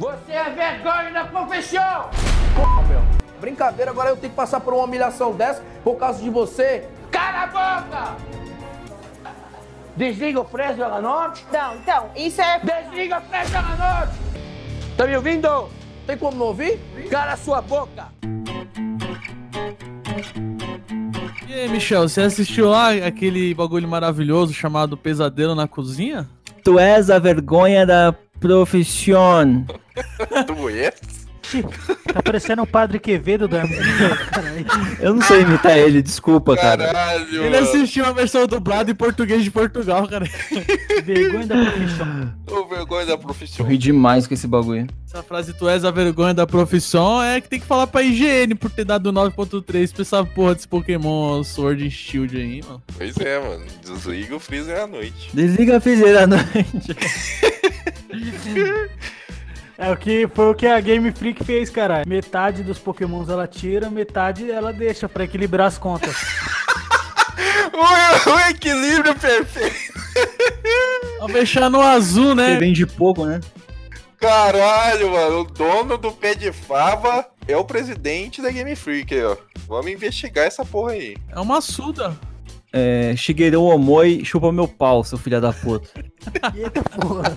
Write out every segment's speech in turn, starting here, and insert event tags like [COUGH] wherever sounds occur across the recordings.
Você é vergonha da profissão! Porra, meu. Brincadeira, agora eu tenho que passar por uma humilhação dessa por causa de você. Cala a boca! Desliga o Fresno à noite. Não, então, isso é. Desliga o Fresno à noite. Tá me ouvindo? Tem como não ouvir? Cala a sua boca! E aí, Michel, você assistiu lá aquele bagulho maravilhoso chamado Pesadelo na Cozinha? Tu és a vergonha da profissão. [LAUGHS] Tu és? Tá parecendo o padre Quevedo da [LAUGHS] Eu não sei imitar ele, desculpa, cara. Caralho, Ele mano. assistiu a versão dublada em português de Portugal, cara. [LAUGHS] vergonha da profissão. Ô, vergonha da Eu profissão. ri demais com esse bagulho. Essa frase, tu és a vergonha da profissão, é que tem que falar pra IGN por ter dado 9.3 pra essa porra desse Pokémon Sword and Shield aí, mano. Pois é, mano. Desliga o freezer à noite. Desliga a fizeira à noite. [LAUGHS] É o que foi o que a Game Freak fez, cara. Metade dos Pokémons ela tira, metade ela deixa pra equilibrar as contas. [LAUGHS] O, o equilíbrio perfeito. Vamos fechar no azul, Você né? vende pouco, né? Caralho, mano. O dono do pé de fava é o presidente da Game Freak aí, ó. Vamos investigar essa porra aí. É uma suda. É, Shigeru Omoi, chupa meu pau, seu filho da puta. Eita porra.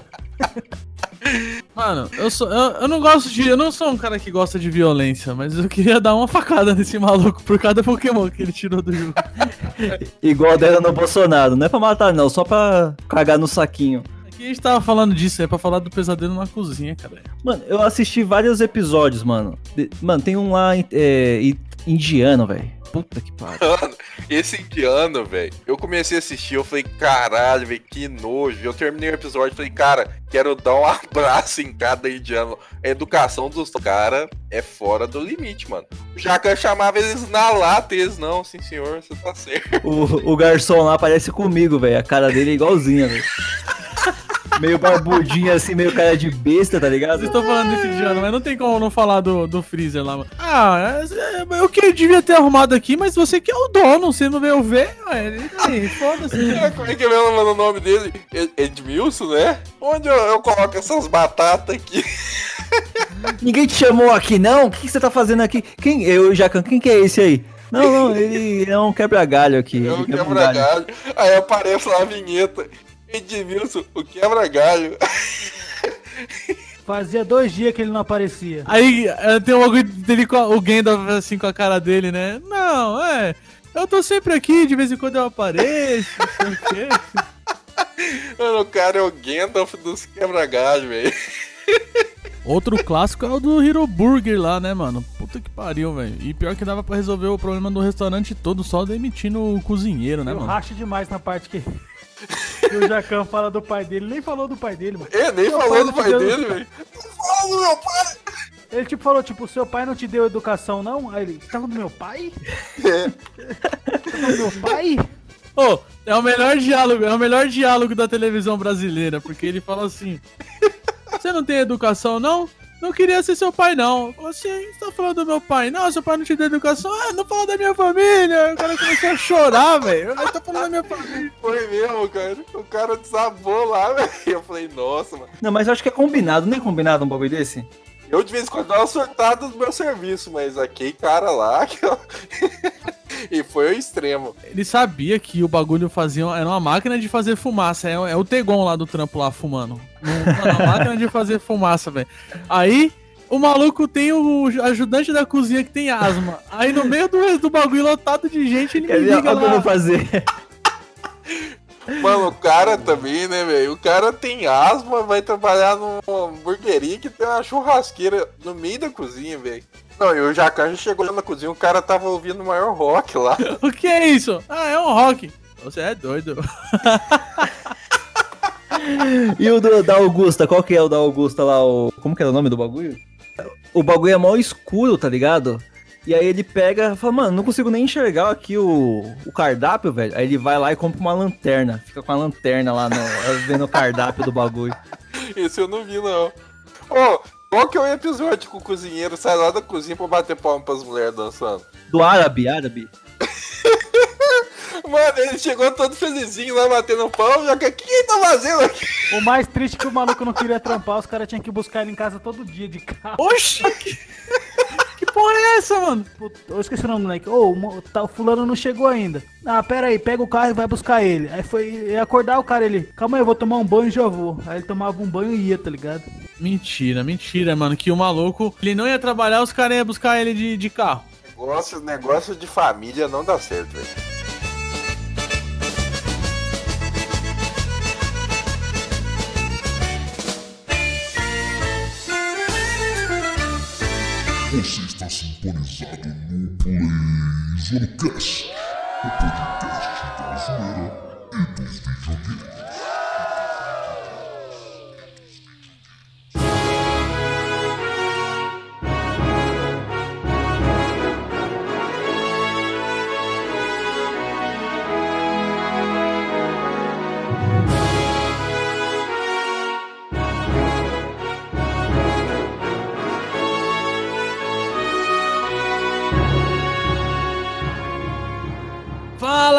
Mano, eu, sou, eu, eu não gosto de. Eu não sou um cara que gosta de violência, mas eu queria dar uma facada nesse maluco por cada Pokémon que ele tirou do jogo. [LAUGHS] Igual dela no Bolsonaro. Não é pra matar, não, só pra cagar no saquinho. Aqui a gente tava falando disso, é pra falar do pesadelo na cozinha, cara. Mano, eu assisti vários episódios, mano. De- Mano, tem um lá é, indiano, velho. Puta que pariu. Mano, esse indiano, velho. Eu comecei a assistir, eu falei, caralho, velho, que nojo. Eu terminei o episódio e falei, cara, quero dar um [LAUGHS] abraço em cada indiano. A educação dos caras é fora do limite, mano. O Jacan chamava eles na lata, e eles, não, sim senhor, você tá certo. O, o garçom lá parece comigo, velho. A cara dele é igualzinha, velho. [LAUGHS] Meio barbudinho assim, meio cara de besta, tá ligado? Vocês estão falando desse indiano, mas não tem como não falar do, do Freezer lá, mano. Ah, é- é- eu que devia ter arrumado aqui, mas você que é o dono, você não veio ver, ué. Daí? [LAUGHS] Foda-se. É, Como é que é mesmo o nome dele? Ed- Edmilson, né? Onde eu, eu coloco essas batatas aqui? [LAUGHS] Ninguém te chamou aqui, não? O que, que você tá fazendo aqui? Quem? Eu, Jacan, quem que é esse aí? Não, não, ele é um quebra-galho aqui. Quebra um quebra-galho. Aí aparece lá a vinheta. Edmilson, o quebra-galho. [LAUGHS] Fazia dois dias que ele não aparecia. Aí é, tem um bagulho dele com a- o Gandalf assim com a cara dele, né? Não, é. Eu tô sempre aqui, de vez em quando eu apareço, não sei o quê. [LAUGHS] Mano, o cara é o Gandalf dos quebra-galho, velho. Outro clássico é o do Hero Burger lá, né, mano? Puta que pariu, velho. E pior que dava pra resolver o problema do restaurante todo só demitindo o cozinheiro, né, Eu mano? racho demais na parte que, que o Jacan fala do pai dele. Nem falou do pai dele, mano. Ele nem Meu falou pai do não pai deu- dele, velho. Fala do meu pai! Ele tipo falou, tipo, seu pai não te deu educação, não? Aí ele, você tá falando do meu pai? É. [LAUGHS] Tá falando do meu pai? Ô, é o melhor diálogo, é o melhor diálogo da televisão brasileira, porque ele fala assim: Você não tem educação, não? Não queria ser seu pai, não. Eu falei assim, você tá falando do meu pai? Não, seu pai não te deu educação. Ah, não fala da minha família. O cara começou a chorar, velho. Ele tá falando da minha família. Foi mesmo, cara. O cara desabou lá, velho. Eu falei, nossa, mano. Não, mas eu acho que é combinado, não é combinado um bagulho desse? Eu de vez em quando dava uma surtada do meu serviço, mas aquele cara lá. que [LAUGHS] eu- e foi o extremo. Ele sabia que o bagulho fazia. Era uma máquina de fazer fumaça. É, é o Tegon lá do trampo lá fumando. Não- Uma máquina de fazer fumaça, velho. Aí. O maluco tem o ajudante da cozinha que tem asma. Aí no meio do, do bagulho lotado de gente, ele me Quer liga Olha o que eu lá. vou fazer. [LAUGHS] Mano, o cara também, né, velho? O cara tem asma, vai trabalhar numa hamburgueria que tem uma churrasqueira no meio da cozinha, velho. Não, e o Jacan já chegou lá na cozinha, o cara tava ouvindo o maior rock lá. [LAUGHS] O que é isso? Ah, é um rock. Você é doido. E o do, da Augusta, qual que é o da Augusta lá? O, como que era o nome do bagulho? O bagulho é mó escuro, tá ligado? E aí ele pega e fala, mano, não consigo nem enxergar aqui o, o cardápio, velho. Aí ele vai lá e compra uma lanterna. Fica com a lanterna lá, no, [LAUGHS] vendo o cardápio do bagulho. Isso eu não vi, não. Ô, qual que é o episódio que o cozinheiro sai lá da cozinha pra bater palma pras mulheres dançando? Do árabe, árabe. [LAUGHS] Mano, ele chegou todo felizinho lá batendo pau. Já que o que ele tá fazendo aqui? O mais triste é que o maluco não queria trampar, os caras tinham que buscar ele em casa todo dia de carro. Oxi! Porra é essa, mano? Puta, Eu esqueci o nome do moleque. Ô, o mo- tá, o fulano não chegou ainda. Ah, pera aí, pega o carro e vai buscar ele. Aí foi ia acordar o cara, ele, calma aí, eu vou tomar um banho e já vou. Aí ele tomava um banho e ia, tá ligado? Mentira, mentira, mano. Que o maluco, ele não ia trabalhar, os caras iam buscar ele de, de carro. Negócio, negócio de família não dá certo, velho. Você PlayZonecast, o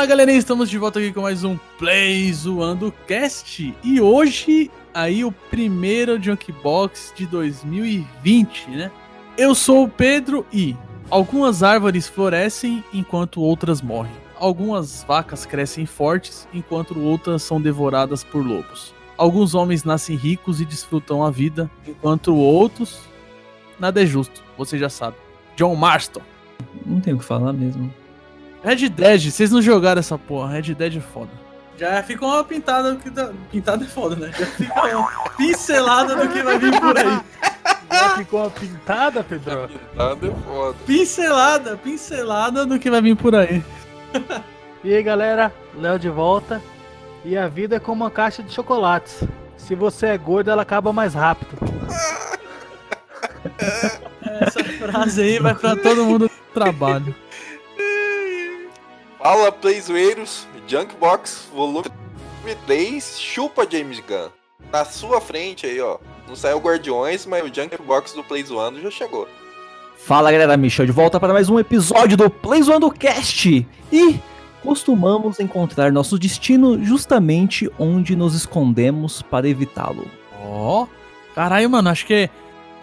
Fala galerinha, estamos de volta aqui com mais um Play Zoando Cast. E hoje, aí, o primeiro Junkbox de 2020, né? Eu sou o Pedro e algumas árvores florescem enquanto outras morrem. Algumas vacas crescem fortes enquanto outras são devoradas por lobos. Alguns homens nascem ricos e desfrutam a vida, enquanto outros. Nada é justo, você já sabe. John Marston. Não tem o que falar mesmo. Red Dead, vocês não jogaram essa porra. Red Dead é foda. Já ficou uma pintada. que dá- Pintada é foda, né? Já fica uma pincelada do que vai vir por aí. Já ficou uma pintada, Pedro? Nada é foda. Pincelada, pincelada do que vai vir por aí. E aí, galera, Léo de volta. E a vida é como uma caixa de chocolates. Se você é gordo, ela acaba mais rápido. Essa frase aí vai pra todo mundo do trabalho. Fala, Playzoeiros, Junkbox, volume 3, chupa James Gunn. Na sua frente aí, ó. Não saiu Guardiões, mas o Junkbox do Playzoando já chegou. Fala galera, Michel de volta para mais um episódio do Play Zoando Cast. E costumamos encontrar nosso destino justamente onde nos escondemos para evitá-lo. Ó, caralho, mano, acho que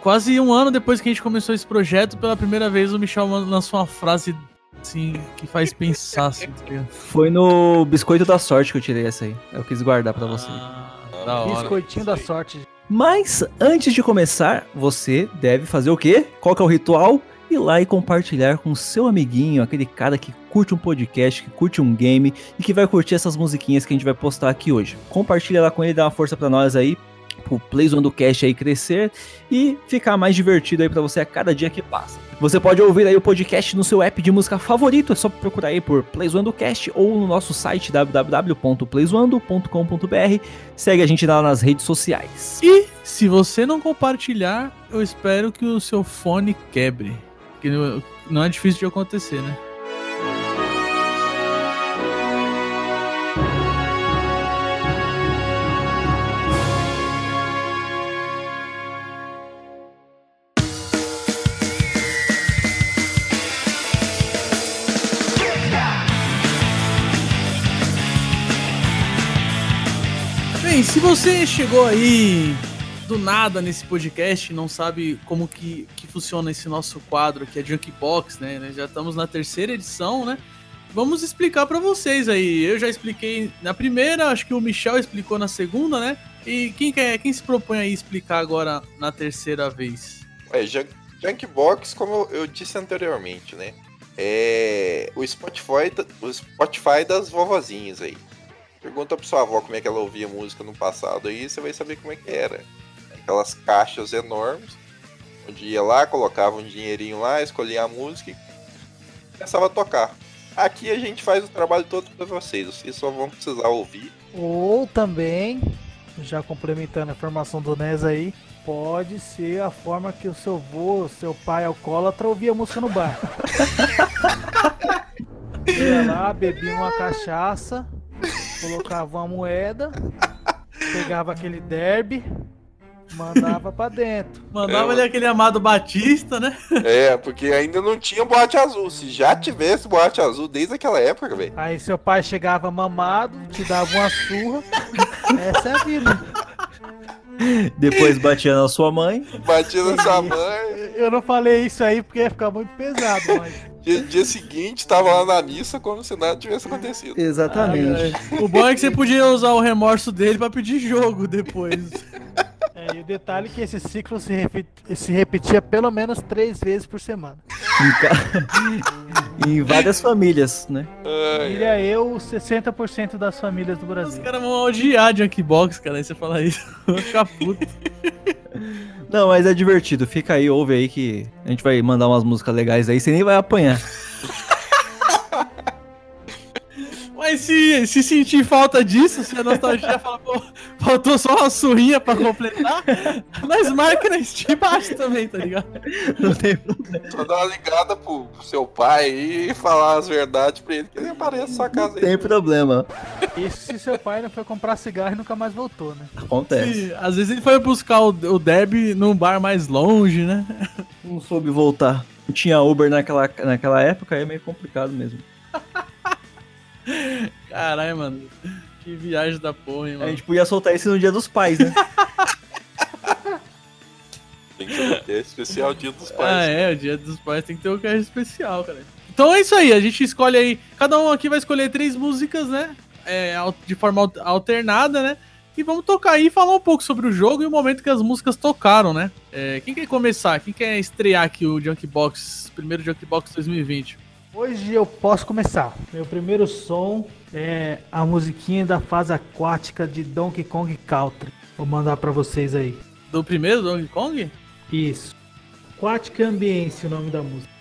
quase um ano depois que a gente começou esse projeto, pela primeira vez o Michel lançou uma frase assim que faz pensar assim. Foi no Biscoito da Sorte que eu tirei essa aí. Eu quis guardar para você. Ah, da hora. Biscoitinho da sorte. Mas antes de começar, você deve fazer o quê? Qual que é o ritual? Ir lá e compartilhar com seu amiguinho, aquele cara que curte um podcast, que curte um game e que vai curtir essas musiquinhas que a gente vai postar aqui hoje. Compartilha lá com ele, dá uma força pra nós aí, pro Playzone do Cast aí crescer e ficar mais divertido aí pra você a cada dia que passa. Você pode ouvir aí o podcast no seu app de música favorito, é só procurar aí por Playzoando Cast ou no nosso site www.playzoando.com.br. Segue a gente lá nas redes sociais. E se você não compartilhar, eu espero que o seu fone quebre. Que não- não é difícil de acontecer, né? Bem, se você chegou aí do nada nesse podcast e não sabe como que, que funciona esse nosso quadro que é Junkbox, né? Nós Já estamos na terceira edição, né? Vamos explicar pra vocês aí. Eu já expliquei na primeira, acho que o Michel explicou na segunda, né? E quem quer, quem se propõe aí explicar agora na terceira vez? É, Junk, Junkbox, como eu, disse anteriormente, né? É o Spotify, o Spotify das vovozinhas aí. Pergunta pra sua avó como é que ela ouvia música no passado aí, você vai saber como é que era. Aquelas caixas enormes, onde ia lá, colocava um dinheirinho lá, escolhia a música e começava a tocar. Aqui a gente faz o trabalho todo pra vocês, vocês só vão precisar ouvir. Ou também, já complementando a informação do Nes aí, pode ser a forma que o seu avô, seu pai alcoólatra ouvia música no bar. [LAUGHS] Ia lá, bebia uma cachaça, colocava uma moeda, pegava aquele derby, Mandava pra dentro. Mandava É, ele aquele amado Batista, né? É, porque ainda não tinha boate azul. Se já tivesse boate azul desde aquela época, velho. Aí seu pai chegava mamado, te dava uma surra. Essa é a vida. Depois batia na sua mãe. Batia na sua mãe. Eu não falei isso aí porque ia ficar muito pesado, mas. Dia, dia seguinte, tava lá na missa como se nada tivesse acontecido. Exatamente. O bom é que você podia usar o remorso dele pra pedir jogo depois. [LAUGHS] É, e o detalhe é que esse ciclo se, se repetia pelo menos três vezes por semana. Em, [LAUGHS] várias famílias, né? Diria eu, 60% das famílias do Os Brasil. caras vão odiar Junkbox, cara, aí você fala isso. [LAUGHS] Vão ficar puto. Não, mas é divertido. Fica aí, ouve aí que a gente vai mandar umas músicas legais aí. Você nem vai apanhar. [LAUGHS] Mas se, se sentir falta disso, se a nostalgia fala, pô, faltou só uma surrinha pra completar, nós marca na Steam baixo também, tá ligado? Não tem problema. só dar uma ligada pro, pro seu pai aí e falar as verdades pra ele, que ele aparece na sua casa aí. Tem problema. Isso se seu pai não foi comprar cigarro e nunca mais voltou, né? Acontece. Se- às vezes ele foi buscar o, o Deb num bar mais longe, né? Não soube voltar. Não tinha Uber naquela, naquela época, aí é meio complicado mesmo. [LAUGHS] Caralho, mano. Que viagem da porra, hein, A mano. gente podia soltar isso no dia dos pais, né? [LAUGHS] Tem que ter especial dia dos pais. Ah, é, o dia dos pais tem que ter um cast especial, cara. Então é isso aí, a gente escolhe aí. Cada um aqui vai escolher três músicas, né? É, de forma al- alternada, né? E vamos tocar aí e falar um pouco sobre o jogo e o momento que as músicas tocaram, né? É, quem quer começar? Quem quer estrear aqui o Junkbox, primeiro Junkbox 2020? Hoje eu posso começar. Meu primeiro som é a musiquinha da fase aquática de Donkey Kong Country. Vou mandar pra vocês aí. Do primeiro Donkey Kong? Isso. Aquatic Ambience, o nome da música.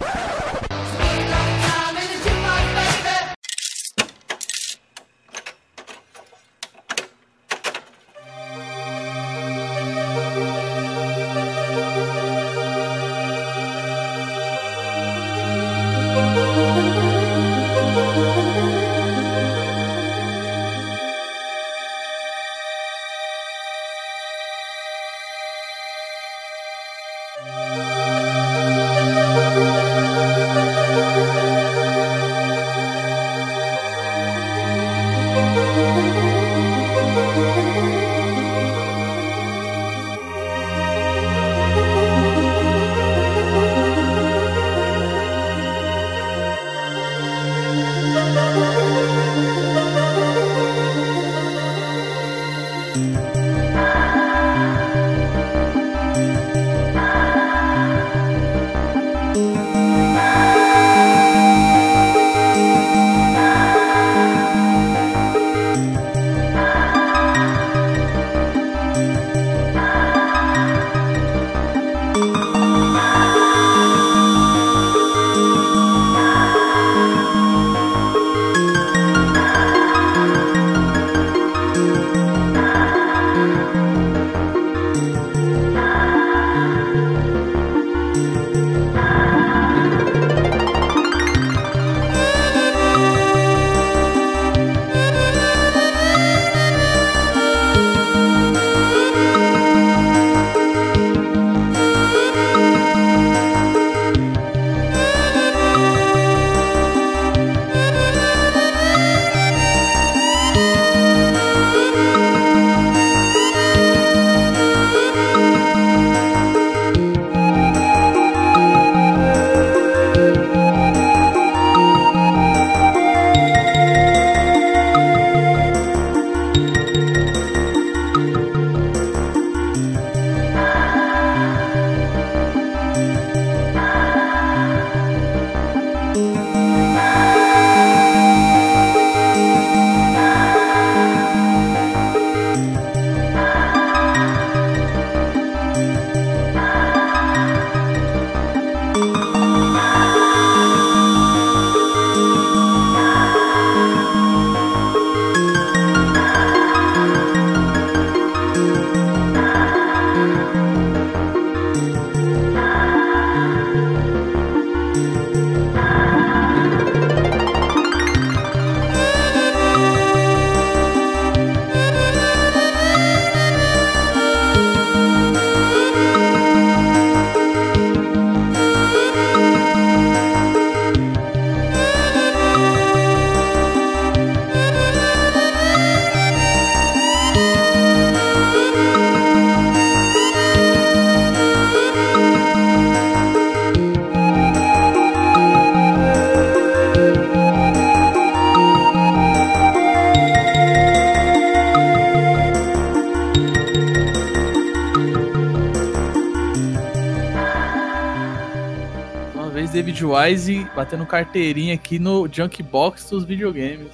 Wise batendo carteirinha aqui no Junk Box dos videogames.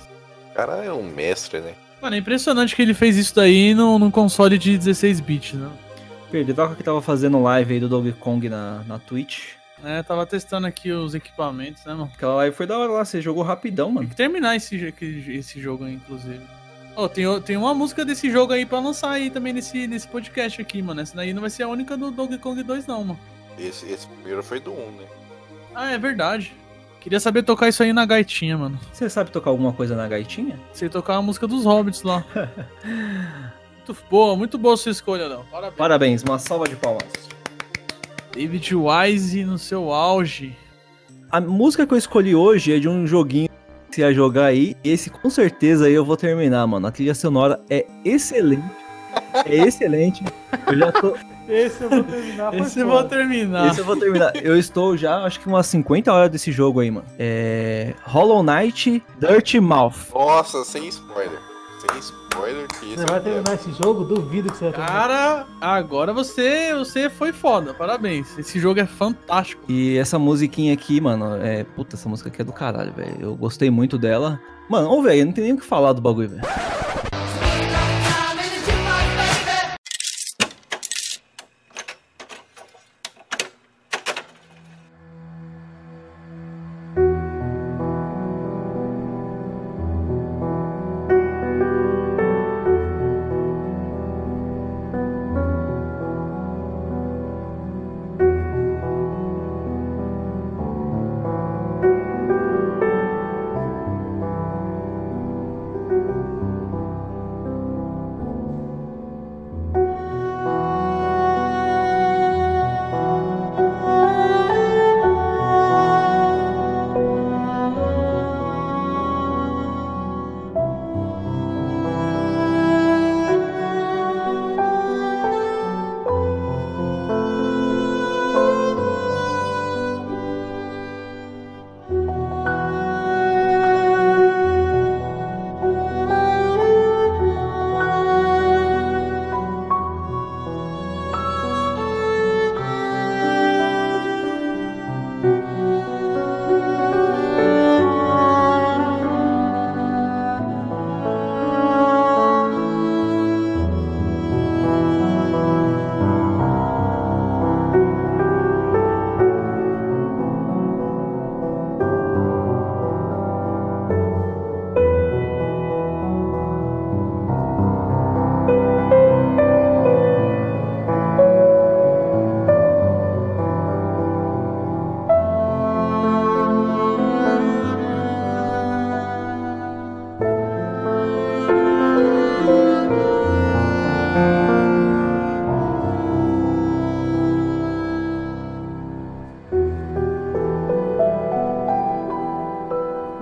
O cara é um mestre, né? Mano, é impressionante que ele fez isso daí num, num console de 16 bits, né? Perdedoca que tava fazendo live aí do Donkey Kong na, na Twitch. É, tava testando aqui os equipamentos, né, mano? Aquela live foi da hora lá, você jogou rapidão, Tem mano. que terminar esse, esse jogo aí, inclusive. Ó, tem, tem uma música desse jogo aí pra lançar aí também nesse, nesse podcast aqui, mano. Essa daí não vai ser a única do Donkey Kong 2, não, mano. Esse, esse primeiro foi do 1, né? Ah, é verdade. Queria saber tocar isso aí na gaitinha, mano. Você sabe tocar alguma coisa na gaitinha? Sei tocar a música dos Hobbits lá. [LAUGHS] muito boa, muito boa sua escolha, Léo. Parabéns. Parabéns, uma salva de palmas. David Wise no seu auge. A música que eu escolhi hoje é de um joguinho que você ia jogar aí. Esse com certeza aí eu vou terminar, mano. A trilha sonora é excelente. É excelente. Eu já tô. Esse eu vou terminar. Esse eu vou terminar. Esse eu vou terminar. Eu estou já, acho que umas 50 horas desse jogo aí, mano. É. Hollow Knight Dirty Mouth. Nossa, sem spoiler. Sem spoiler, que isso Você vai terminar esse jogo? Duvido que você vai terminar. Cara, agora você, você foi foda. Parabéns. Esse jogo é fantástico. E essa musiquinha aqui, mano, é. Puta, essa música aqui é do caralho, velho. Eu gostei muito dela. Mano, ô, velho, não tem nem o que falar do bagulho, velho.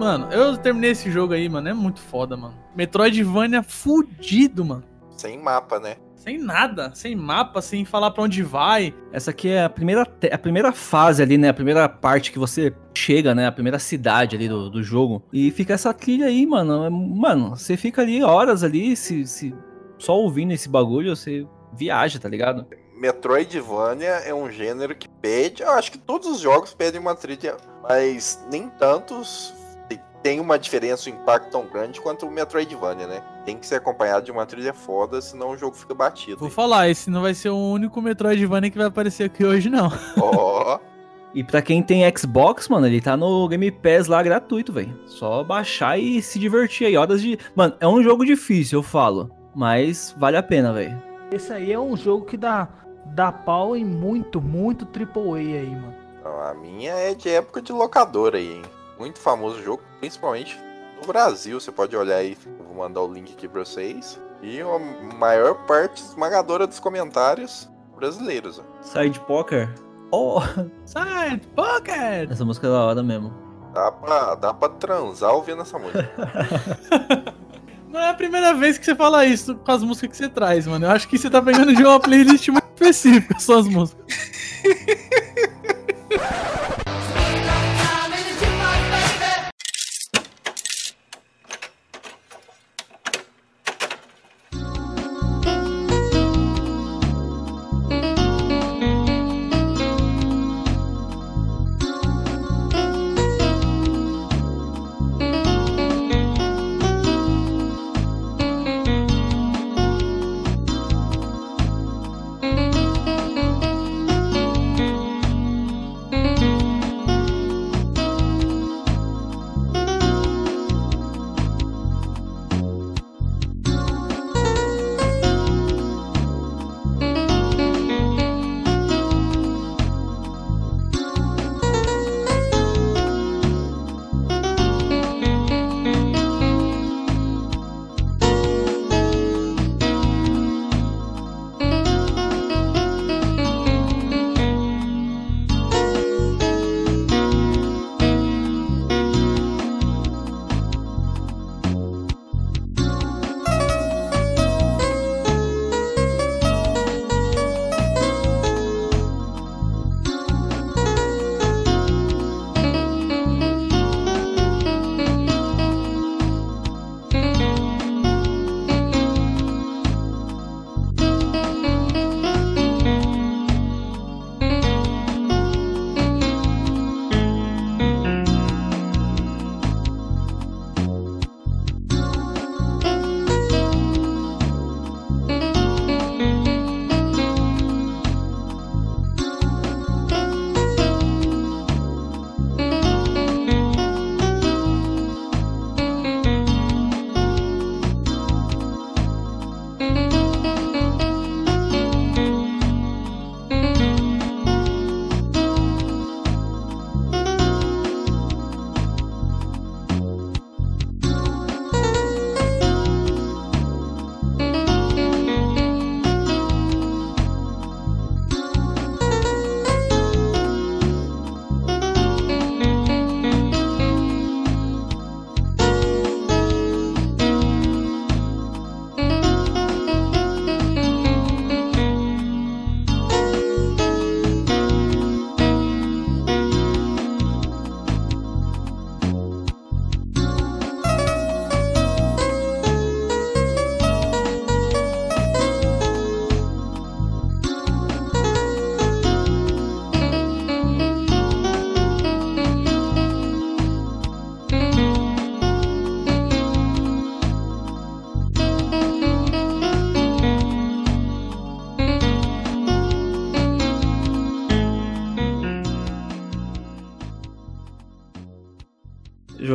Mano, eu terminei esse jogo aí, mano. É muito foda, mano. Metroidvania fudido, mano. Sem mapa, né? Sem nada, sem mapa, sem falar pra onde vai. Essa aqui é a primeira, a primeira fase ali, né? A primeira parte que você chega, né? A primeira cidade ali do, do jogo. E fica essa trilha aí, mano. É- Mano, você fica ali horas ali, se, se só ouvindo esse bagulho, você viaja, tá ligado? Metroidvania é um gênero que pede. Eu acho que todos os jogos pedem uma trilha, mas nem tantos tem uma diferença, um impacto tão grande quanto o Metroidvania, né? Tem que ser acompanhado de uma trilha foda, senão o jogo fica batido. Vou falar, esse não vai ser o único Metroidvania que vai aparecer aqui hoje, não. Ó, E pra quem tem Xbox, mano, ele tá no Game Pass lá gratuito, velho. Só baixar e se divertir aí. Horas de. Mano, é um jogo difícil, eu falo. Mas vale a pena, velho. Esse aí é um jogo que dá, dá pau em muito, muito AAA aí, mano. A minha é de época de locadora aí, hein? Muito famoso jogo, principalmente no Brasil. Você pode olhar aí, vou mandar o link aqui pra vocês. E a maior parte esmagadora dos comentários brasileiros. Side Poker. Oh, [LAUGHS] Side Pocket! essa música é da hora mesmo. Dá pra, dá pra transar ouvindo essa música. [LAUGHS] Não é a primeira vez que você fala isso com as músicas que você traz, mano. Eu acho que você tá pegando de uma playlist muito específica, suas músicas. [LAUGHS]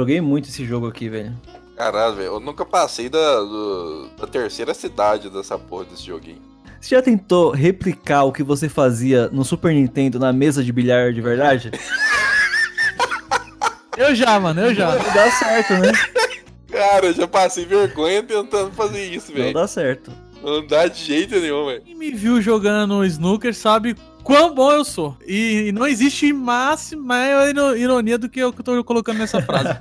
Joguei muito esse jogo aqui, velho. Caralho, velho. Eu nunca passei da, do- da terceira cidade dessa porra desse joguinho. Você já tentou replicar o que você fazia no Super Nintendo na mesa de bilhar de verdade? [LAUGHS] Eu já, mano, eu já. Não dá certo, né? Cara, eu já passei vergonha tentando fazer isso, Não velho. dá certo. Não dá de jeito nenhum, velho. Quem me viu jogando no snooker sabe quão bom eu sou. E não existe máxima ironia do que eu que eu tô colocando nessa frase. [LAUGHS]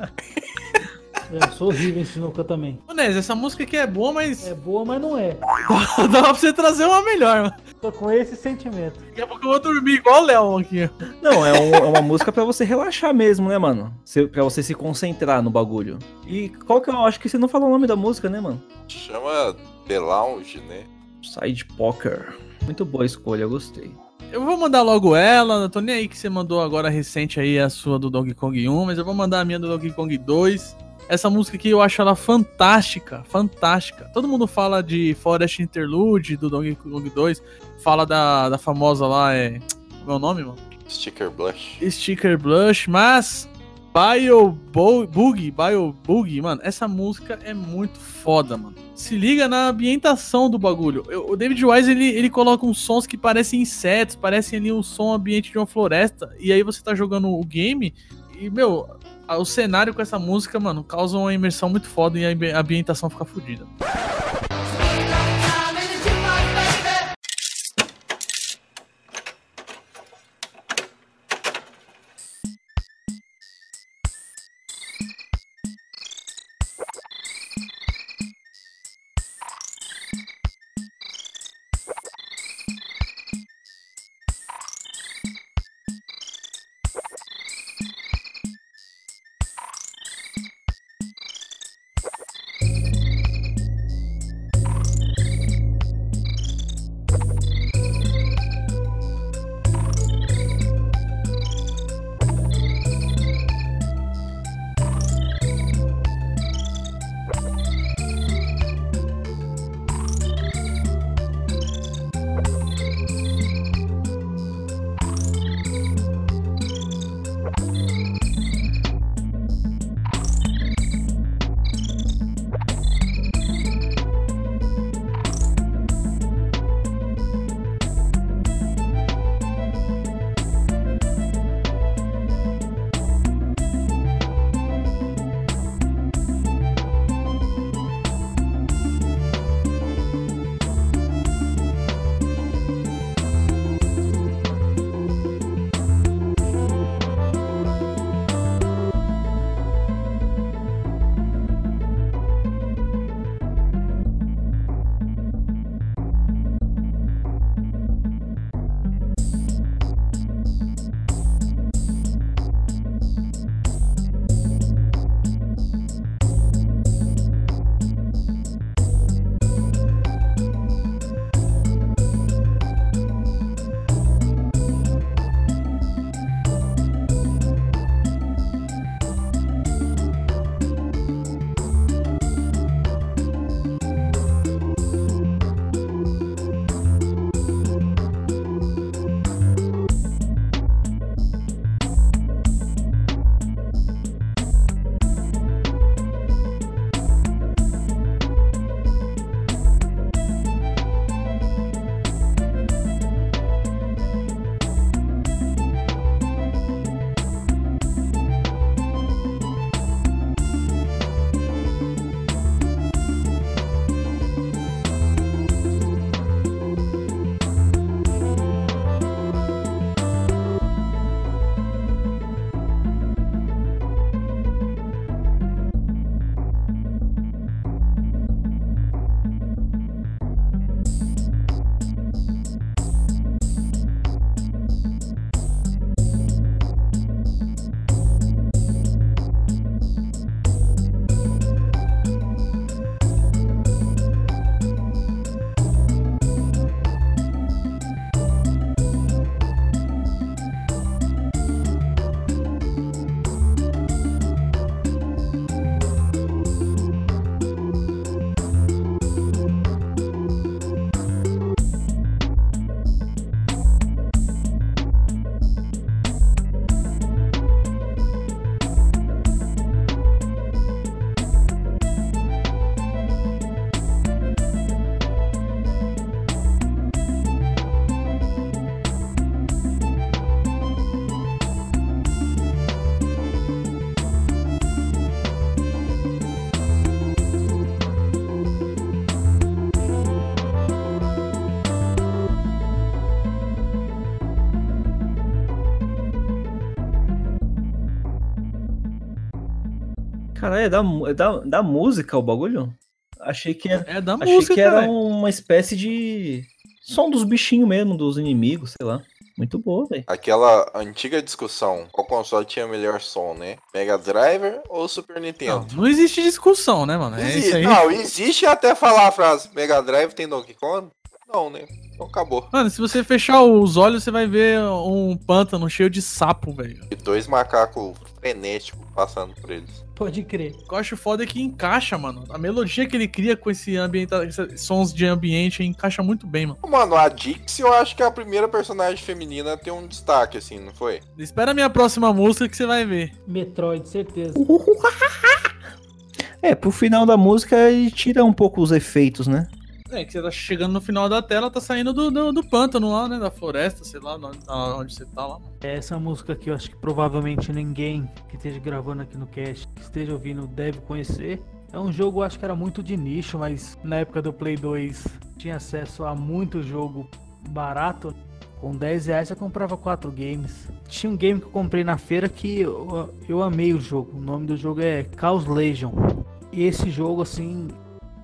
Eu sou horrível em sinuca também. Ô, Nes, essa música aqui é boa, mas É boa, mas não é. [LAUGHS] dá pra você trazer uma melhor, mano. Tô com esse sentimento. Daqui a pouco eu vou dormir igual o Léo aqui. Não, é, um- é uma música pra você relaxar mesmo, né, mano? Cê, pra você se concentrar no bagulho. E qual que eu acho que você não falou o nome da música, né, mano? Chama The Lounge, né? Side Poker. Muito boa escolha, eu gostei. Eu vou mandar logo ela, não tô nem aí que você mandou agora recente aí a sua do Donkey Kong 1, mas eu vou mandar a minha do Donkey Kong 2. Essa música aqui eu acho ela fantástica, fantástica. Todo mundo fala de Forest Interlude do Donkey Kong 2, fala da, da famosa lá, é. Como é o nome, mano? Sticker Blush. Sticker Blush, mas Bio Bo- Boogie, Bio Boogie, mano, essa música é muito foda, mano. Se liga na ambientação do bagulho. Eu- O David Wise, ele, ele coloca uns sons que parecem insetos, parecem ali um som ambiente de uma floresta, e aí você tá jogando o game, e, meu, o cenário com essa música, mano, causa uma imersão muito foda e a ambientação fica fodida. É da, é da, da música o bagulho? Achei que era, É da achei música, que era cara. uma espécie de som dos bichinhos mesmo, dos inimigos, sei lá. Muito boa, velho. Aquela antiga discussão, qual console tinha melhor som, né? Mega Driver ou Super Não, Nintendo? não existe discussão, né, mano? É Exi- isso aí. Não, existe até falar a frase Mega Drive tem Donkey Kong? Não, né? Então acabou. Mano, se você fechar os olhos, você vai ver um pântano cheio de sapo, velho. E dois macacos frenéticos passando por eles. Pode crer. O que eu acho foda é que encaixa, mano. A melodia que ele cria com esse ambiente, esses sons de ambiente encaixa muito bem, mano. Mano, a Dixie eu acho que é a primeira personagem feminina a ter um destaque, assim, não foi? Espera a minha próxima música que você vai ver. Metroid, certeza. [LAUGHS] É, pro final da música ele tira um pouco os efeitos, né? É, que você tá chegando no final da tela, tá saindo do, do, do pântano lá, né? Da floresta, sei lá, onde, onde você tá lá. mano. Essa música aqui eu acho que provavelmente ninguém que esteja gravando aqui no cast, que esteja ouvindo, deve conhecer. É um jogo, eu acho que era muito de nicho, mas na época do Play 2 tinha acesso a muito jogo barato. Com 10 reais você comprava 4 games. Tinha um game que eu comprei na feira que eu, eu amei o jogo. O nome do jogo é Chaos Legion. E esse jogo, assim,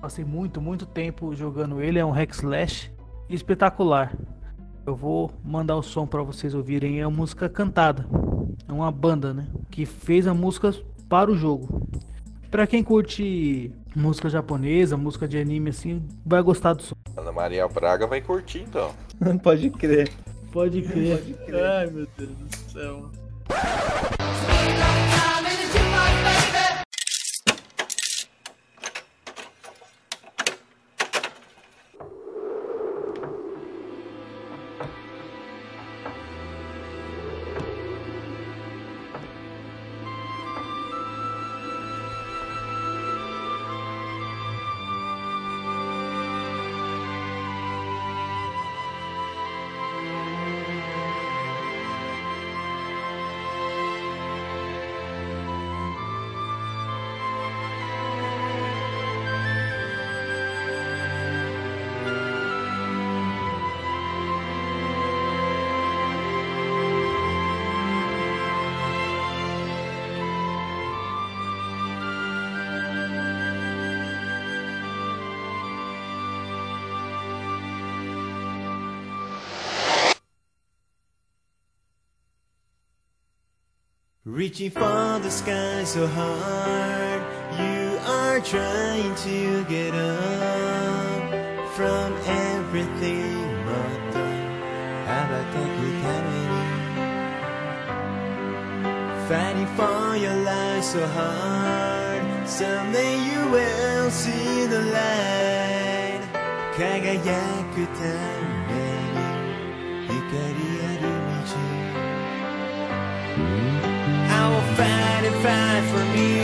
passei muito, muito tempo jogando ele. É um hack slash espetacular. Eu vou mandar o som pra vocês ouvirem. É uma música cantada. É uma banda, né? Que fez a música para o jogo. Pra quem curte música japonesa, música de anime assim, vai gostar do som. Ana Maria Braga vai curtir, então. [LAUGHS] Pode crer. Pode crer. Ai, meu Deus do céu. Reaching for the sky so hard, you are trying to get up from everything but the Abatakutani. Fighting for your life so hard, someday you will see the light. 輝くた Fight and fight for me.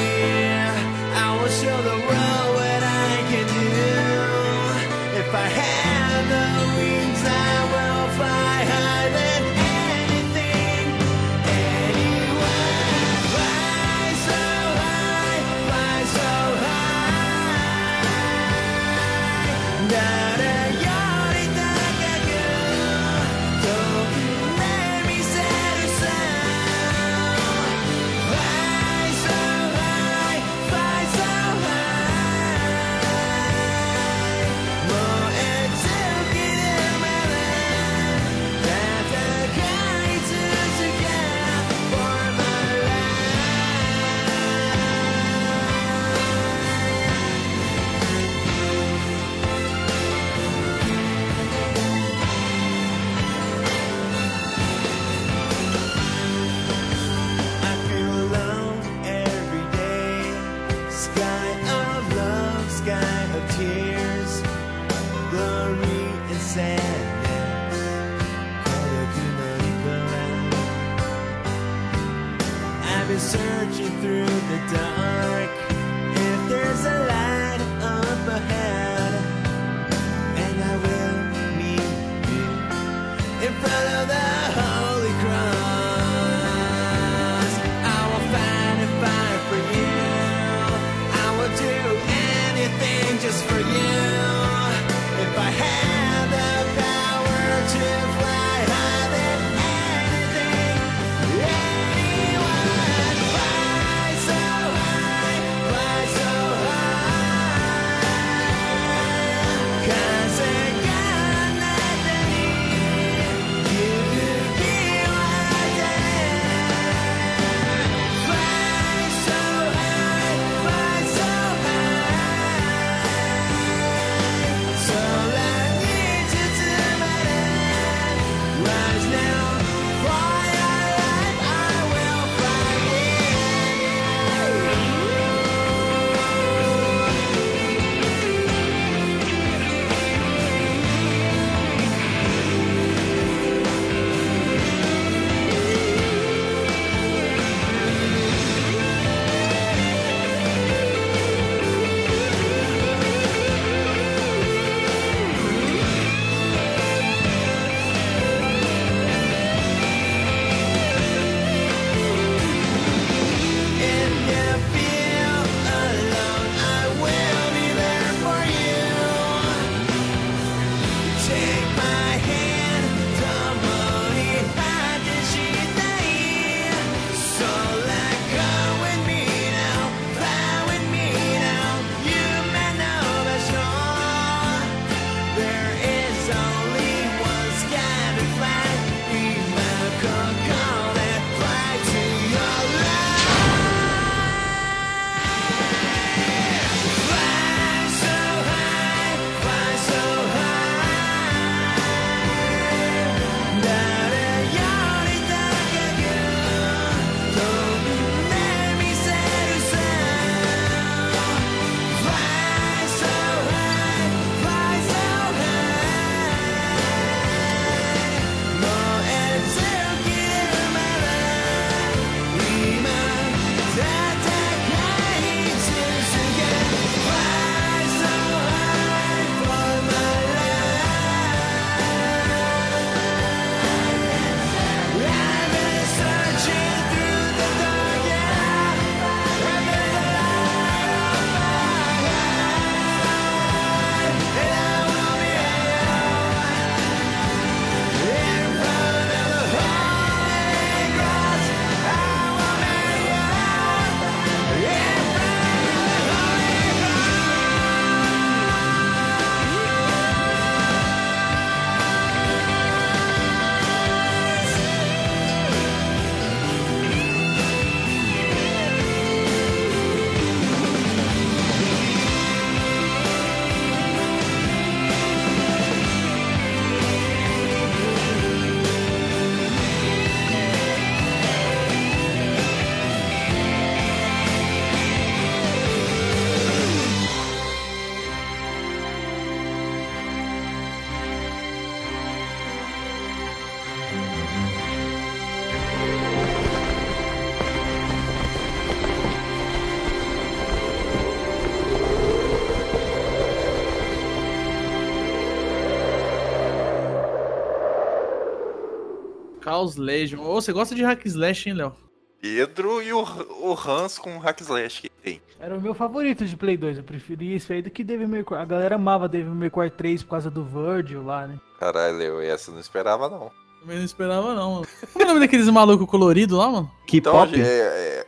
Chaos Legion. Ô, você gosta de hack slash, hein, Léo? Pedro e o, o Hans com o Hack Slash que tem. Era o meu favorito de Play 2. Eu preferia isso aí do que Devil May Cry. A galera amava Devil May Cry 3 por causa do Virgil lá, né? Caralho, eu essa eu não esperava, não. Também não esperava, não, mano. Como é o nome daqueles malucos coloridos lá, mano? Então, K-pop, é, é,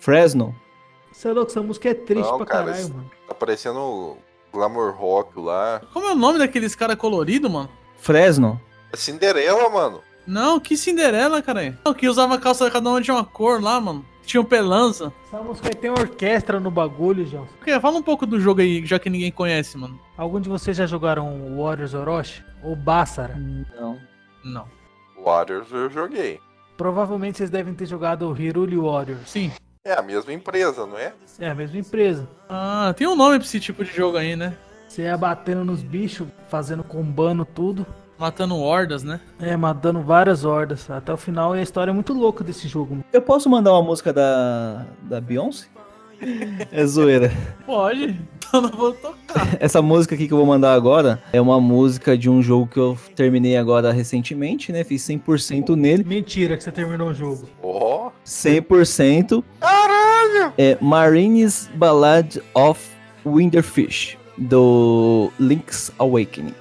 Fresno. Você é louco, essa música é triste Não, pra cara, caralho, mano. tá parecendo o Glamour Rock lá. Como é o nome daqueles cara colorido, mano? Fresno. É Cinderela, mano. Não, que Cinderela, cara. Não, que usava calça, cada uma tinha uma cor lá, mano. Tinha um pelança. Essa música aí tem orquestra no bagulho, João. Ok, Fala um pouco do jogo aí, já que ninguém conhece, mano. Algum de vocês já jogaram Warriors Orochi? Ou Bassara? Não. Não. Warriors eu joguei. Provavelmente vocês devem ter jogado o Hiruli Warriors. Sim. É a mesma empresa, não é? É a mesma empresa. Ah, tem um nome pra esse tipo de jogo aí, né? Você ia batendo nos bichos, fazendo combando tudo. Matando hordas, né? É, matando várias hordas. Até o final e a história é muito louca desse jogo. Eu posso mandar uma música da, da Beyoncé? [LAUGHS] É zoeira. Pode. Então não vou tocar. [LAUGHS] Essa música aqui que eu vou mandar agora é uma música de um jogo que eu terminei agora recentemente, né? Fiz 100% nele. Mentira que você terminou o jogo. Ó, 100%. caralho! É Marines Ballad of Winterfish, do Link's Awakening.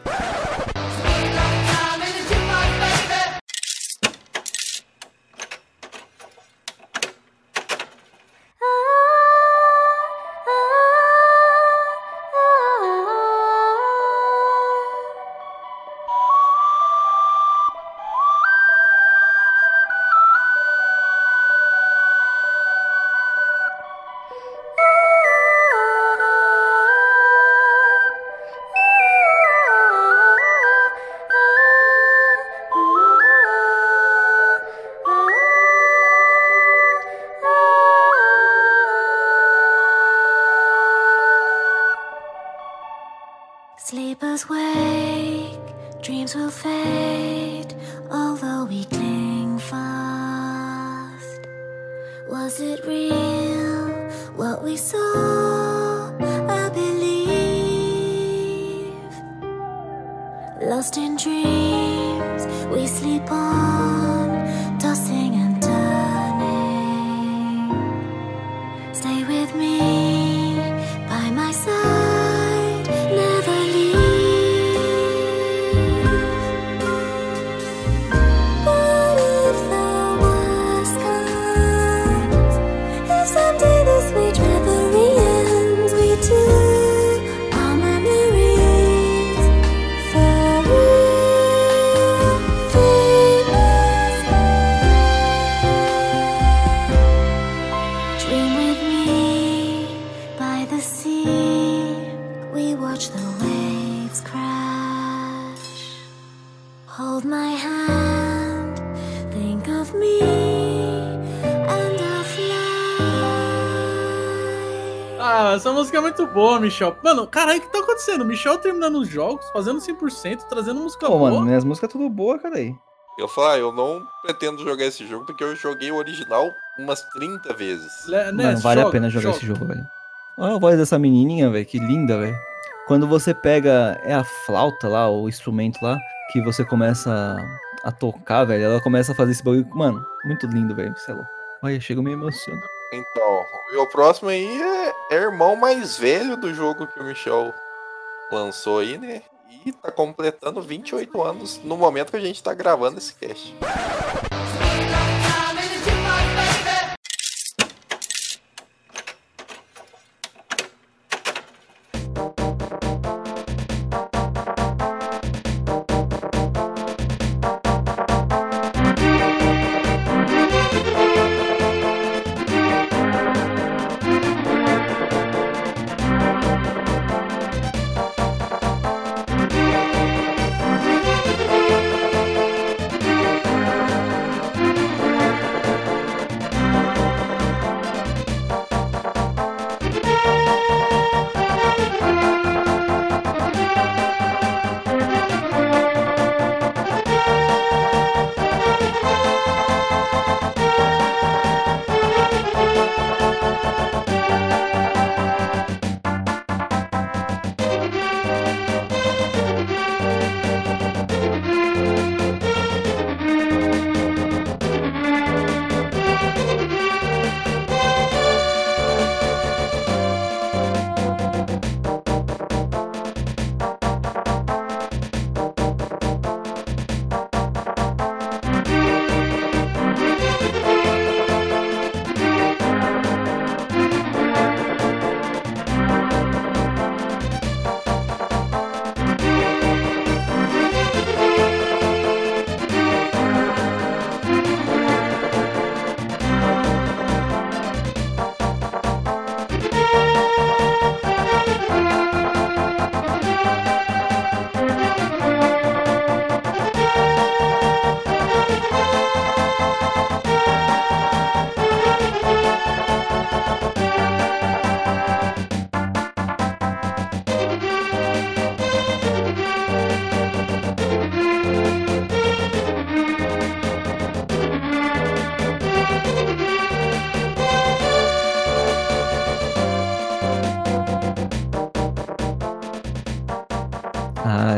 Boa, Michel. Mano, caralho, o que tá acontecendo? Michel terminando os jogos, fazendo 100%, trazendo música Pô, boa. mano, minhas músicas tudo boa, cara aí. Eu falo, ah, eu não pretendo jogar esse jogo porque eu joguei o original umas 30 vezes. Le- né, Mano, vale joga, a pena jogar joga. esse jogo, velho. Olha a voz dessa menininha, velho, que linda, velho. Quando você pega, é a flauta lá, o instrumento lá, que você começa a, tocar, velho, ela começa a fazer esse bagulho, mano, muito lindo, velho, sei lá. Olha, chega me emociona. Então, o próximo aí é, é irmão mais velho do jogo que o Michel lançou aí, né? E tá completando 28 anos no momento que a gente tá gravando esse cast.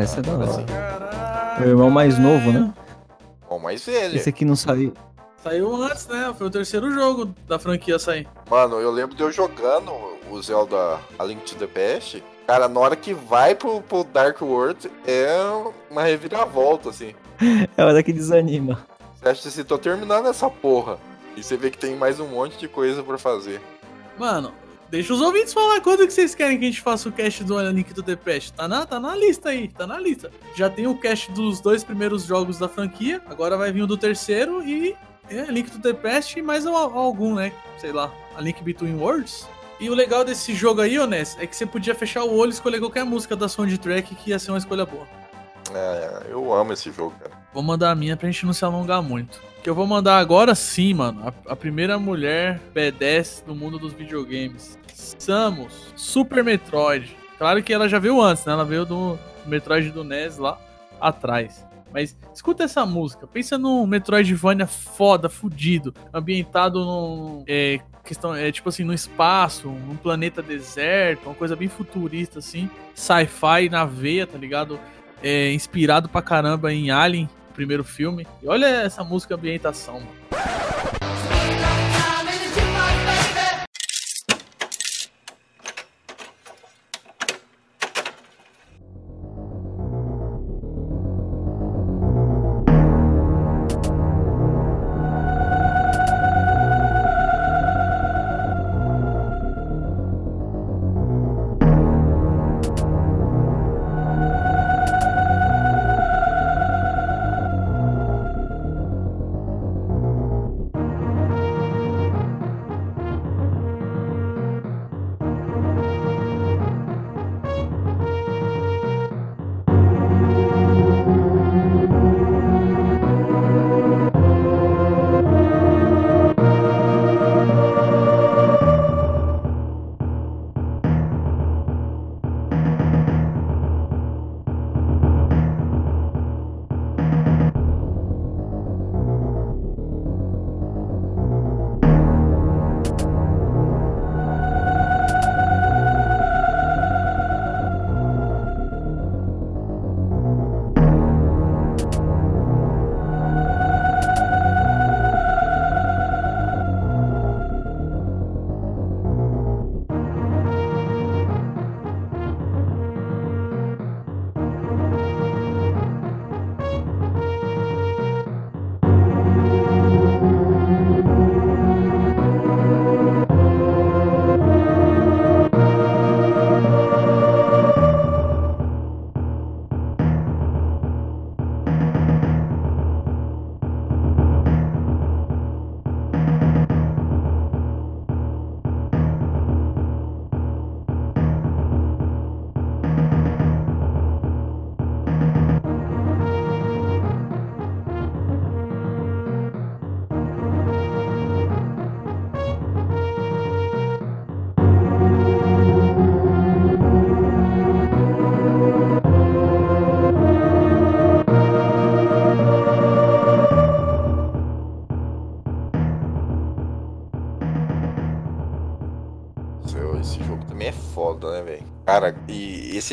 Esse é da hora. Assim, Meu irmão mais novo, né? bom, mais velho. Esse aqui não saiu. Saiu antes, né? Foi o terceiro jogo da franquia a sair. Mano, eu lembro de eu jogando o Zelda A Link to the Past. Cara, na hora que vai pro, pro Dark World, é uma reviravolta, assim. [LAUGHS] É hora que desanima. Você acha assim, tô terminando essa porra. E você vê que tem mais um monte de coisa pra fazer. Mano, deixa os ouvintes falar quando que vocês querem que a gente faça o cast do Link to the Past. Tá na, tá na lista aí, tá na lista. Já tem o cast dos dois primeiros jogos da franquia, agora vai vir o do terceiro e é, Link to the Past e mais al- algum, né? Sei lá, a Link Between Worlds. E o legal desse jogo aí, Ness, é que você podia fechar o olho e escolher qualquer música da soundtrack que ia ser uma escolha boa. É, eu amo esse jogo, cara. Vou mandar a minha pra gente não se alongar muito. Que eu vou mandar agora sim, mano. A, a primeira mulher B10 do mundo dos videogames. Samus, Super Metroid. Claro que ela já veio antes, né? Ela veio do Metroid do NES lá atrás. Mas escuta essa música. Pensa num Metroidvania foda, fudido. Ambientado num. É, questão, é tipo assim, no espaço, num planeta deserto, uma coisa bem futurista, assim. Sci-fi na veia, tá ligado? é, inspirado pra caramba em Alien, primeiro filme. E olha essa música ambientação, mano.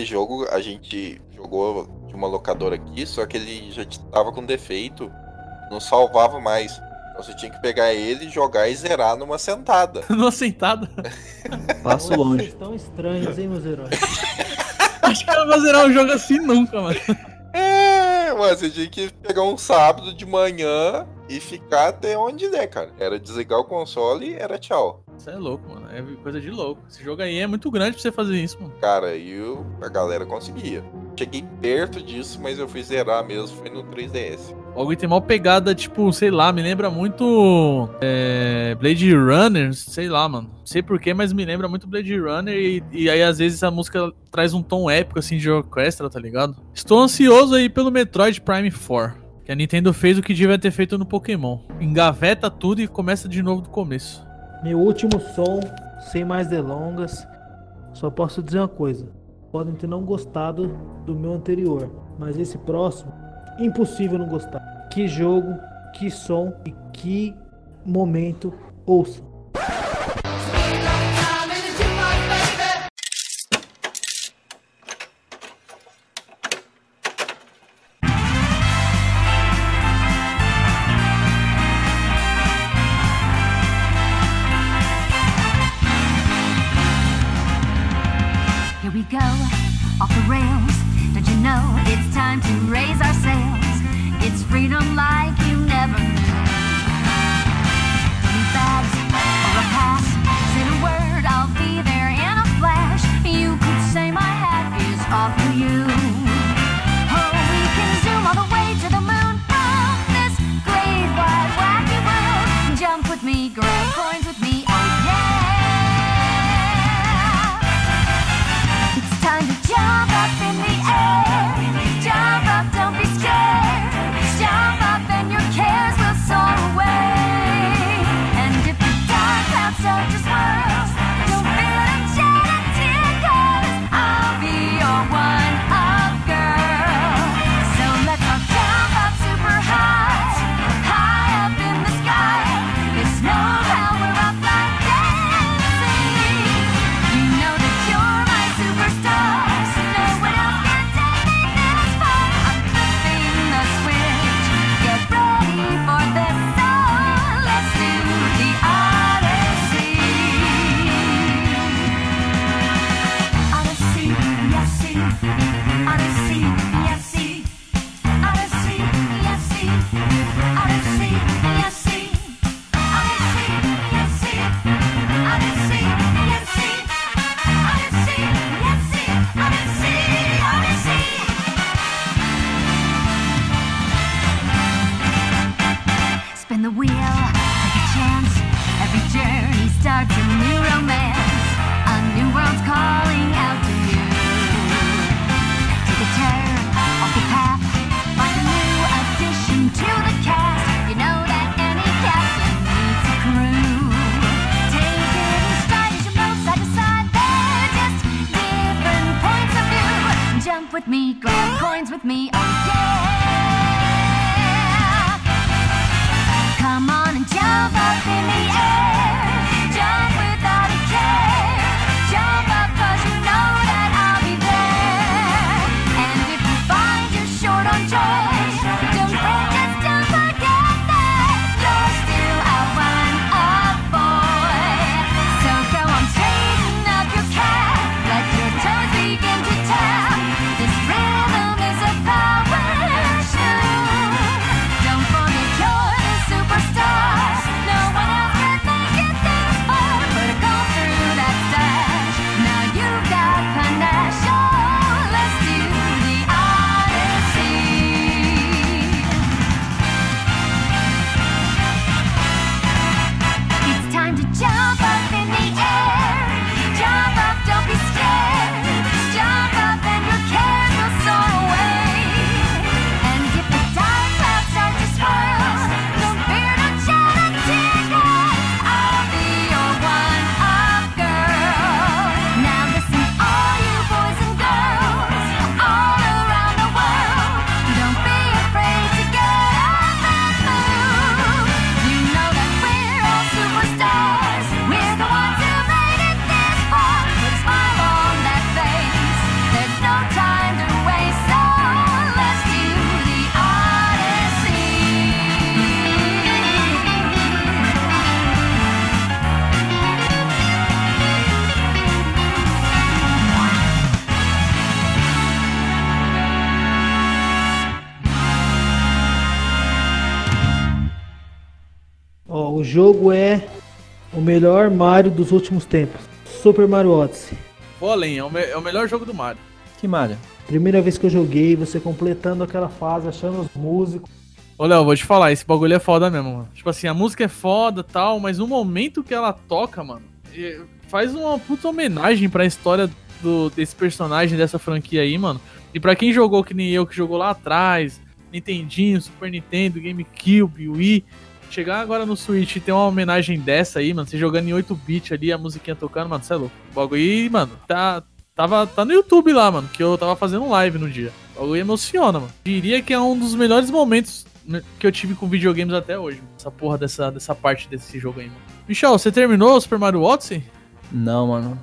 Esse jogo a gente jogou de uma locadora aqui, só que ele já tava com defeito, não salvava mais. Então você tinha que pegar ele, jogar e zerar numa sentada. [LAUGHS] Numa sentada. [LAUGHS] Passo Vocês longe. estão estranhos, hein, meus heróis? [LAUGHS] Acho que ela vai zerar um jogo assim nunca, mano. É, mas você tinha que pegar um sábado de manhã e ficar até onde der, cara. Era desligar o console e era tchau. Isso é louco, mano. É coisa de louco. Esse jogo aí é muito grande pra você fazer isso, mano. Cara, e eu, a galera conseguia. Cheguei perto disso, mas eu fui zerar mesmo, foi no 3DS. O bagulho tem mal pegada, tipo, sei lá, me lembra muito é, Blade Runner, sei lá, mano. Não sei porquê, mas me lembra muito Blade Runner e, e aí às vezes a música traz um tom épico, assim, de orquestra, tá ligado? Estou ansioso aí pelo Metroid Prime 4. Que a Nintendo fez o que devia ter feito no Pokémon. Engaveta tudo e começa de novo do começo. Meu último som, sem mais delongas. Só posso dizer uma coisa. Podem ter não gostado do meu anterior, mas esse próximo, impossível não gostar. Que jogo, que som e que momento ouça. Mario dos últimos tempos. Super Mario Odyssey. Vou além, é o, é o melhor jogo do Mario. Que Mario? Primeira vez que eu joguei, você completando aquela fase, achando os músicos. Ô, Léo, vou te falar, esse bagulho é foda mesmo, mano. Tipo assim, a música é foda e tal, mas o momento que ela toca, mano, faz uma puta homenagem pra história do, desse personagem, dessa franquia aí, mano. E pra quem jogou que nem eu, que jogou lá atrás, Nintendinho, Super Nintendo, GameCube, Wii, chegar agora no Switch e ter uma homenagem dessa aí, mano, você jogando em 8-bit ali, a musiquinha tocando, mano, você é louco. O bagulho aí, mano, tá, tava, tá no YouTube lá, mano, que eu tava fazendo live no dia. O bagulho emociona, mano. Diria que é um dos melhores momentos né, que eu tive com videogames até hoje. mano. Essa porra dessa, dessa parte desse jogo aí, mano. Michel, você terminou o Super Mario Odyssey? Não, mano.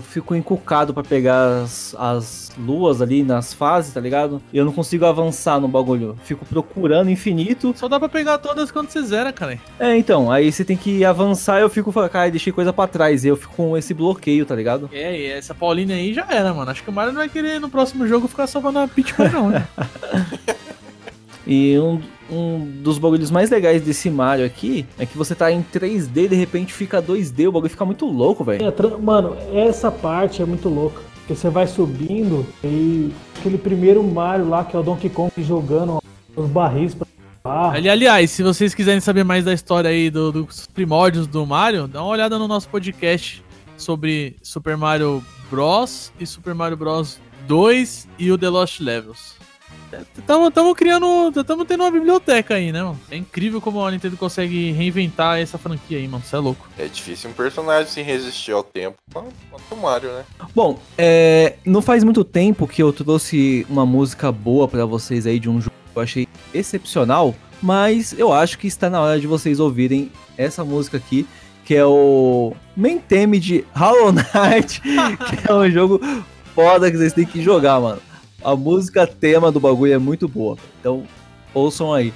Eu fico encucado pra pegar as, as luas ali nas fases, tá ligado? E eu não consigo avançar no bagulho. Fico procurando infinito. Só dá pra pegar todas quando você zera, cara. É, então, aí você tem que avançar e eu fico falando, cara, deixei coisa pra trás. E eu fico com esse bloqueio, tá ligado? É, e essa Pauline aí já era, mano. Acho que o Mario não vai querer no próximo jogo ficar salvando a Peach Boy, não, né? [LAUGHS] E um, um dos bagulhos mais legais desse Mario aqui é que você tá em 3D de repente fica 2D, o bagulho fica muito louco, velho. É, Mano, essa parte é muito louca. Porque você vai subindo e Aquele primeiro Mario lá, que é o Donkey Kong jogando os barris pra ah, Ali, aliás, se vocês quiserem saber mais da história aí do- dos primórdios do Mario, dá uma olhada no nosso podcast sobre Super Mario Bros. e Super Mario Bros. 2 e o The Lost Levels. Estamos criando. Estamos tendo uma biblioteca aí, né, mano? É incrível como a Nintendo consegue reinventar essa franquia aí, mano. Você é louco. É difícil um personagem se resistir ao tempo quanto quanto o Mario, né? Bom, é, não faz muito tempo que eu trouxe uma música boa pra vocês aí de um jogo que eu achei excepcional, mas eu acho que está na hora de vocês ouvirem essa música aqui, que é o main theme de Hollow [LAUGHS] Knight, que é um jogo foda que vocês têm que jogar, mano. A música tema do bagulho é muito boa, então ouçam aí.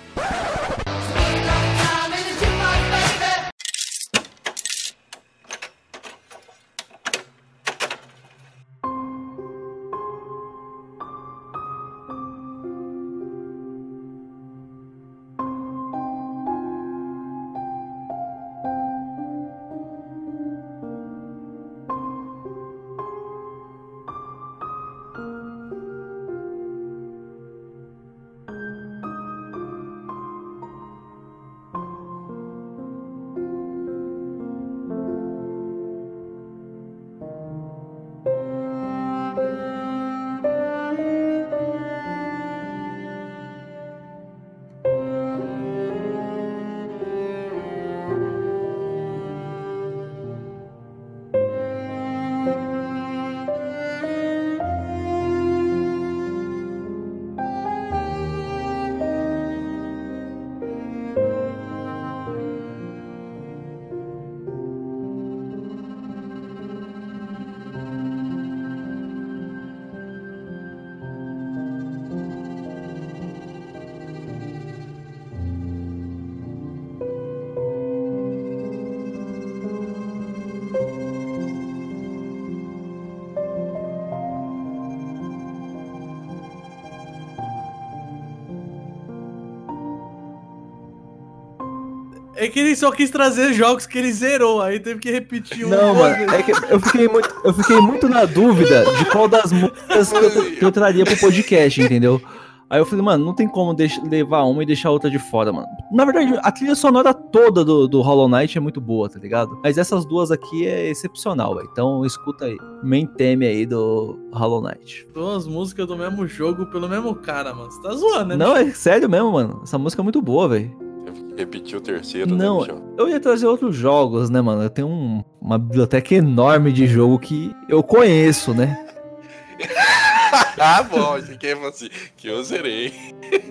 É que ele só quis trazer jogos que ele zerou, aí teve que repetir um. Não, mano, é que eu fiquei muito, eu fiquei muito na dúvida de qual das músicas que eu, que eu traria pro podcast, entendeu? Aí eu falei, mano, não tem como levar uma e deixar a outra de fora, mano. Na verdade, a trilha sonora toda do, do Hollow Knight é muito boa, tá ligado? Mas essas duas aqui é excepcional, velho. Então escuta aí. Main theme aí do Hollow Knight. Duas músicas do mesmo jogo pelo mesmo cara, mano. Você tá zoando, né? Não, é sério mesmo, mano. Essa música é muito boa, velho. Repetir o terceiro, Não, né, bichão? eu ia trazer outros jogos, né, mano? Eu tenho um- uma biblioteca enorme de jogo que eu conheço, né? [LAUGHS] ah, bom, achei que ia falar assim, que eu zerei.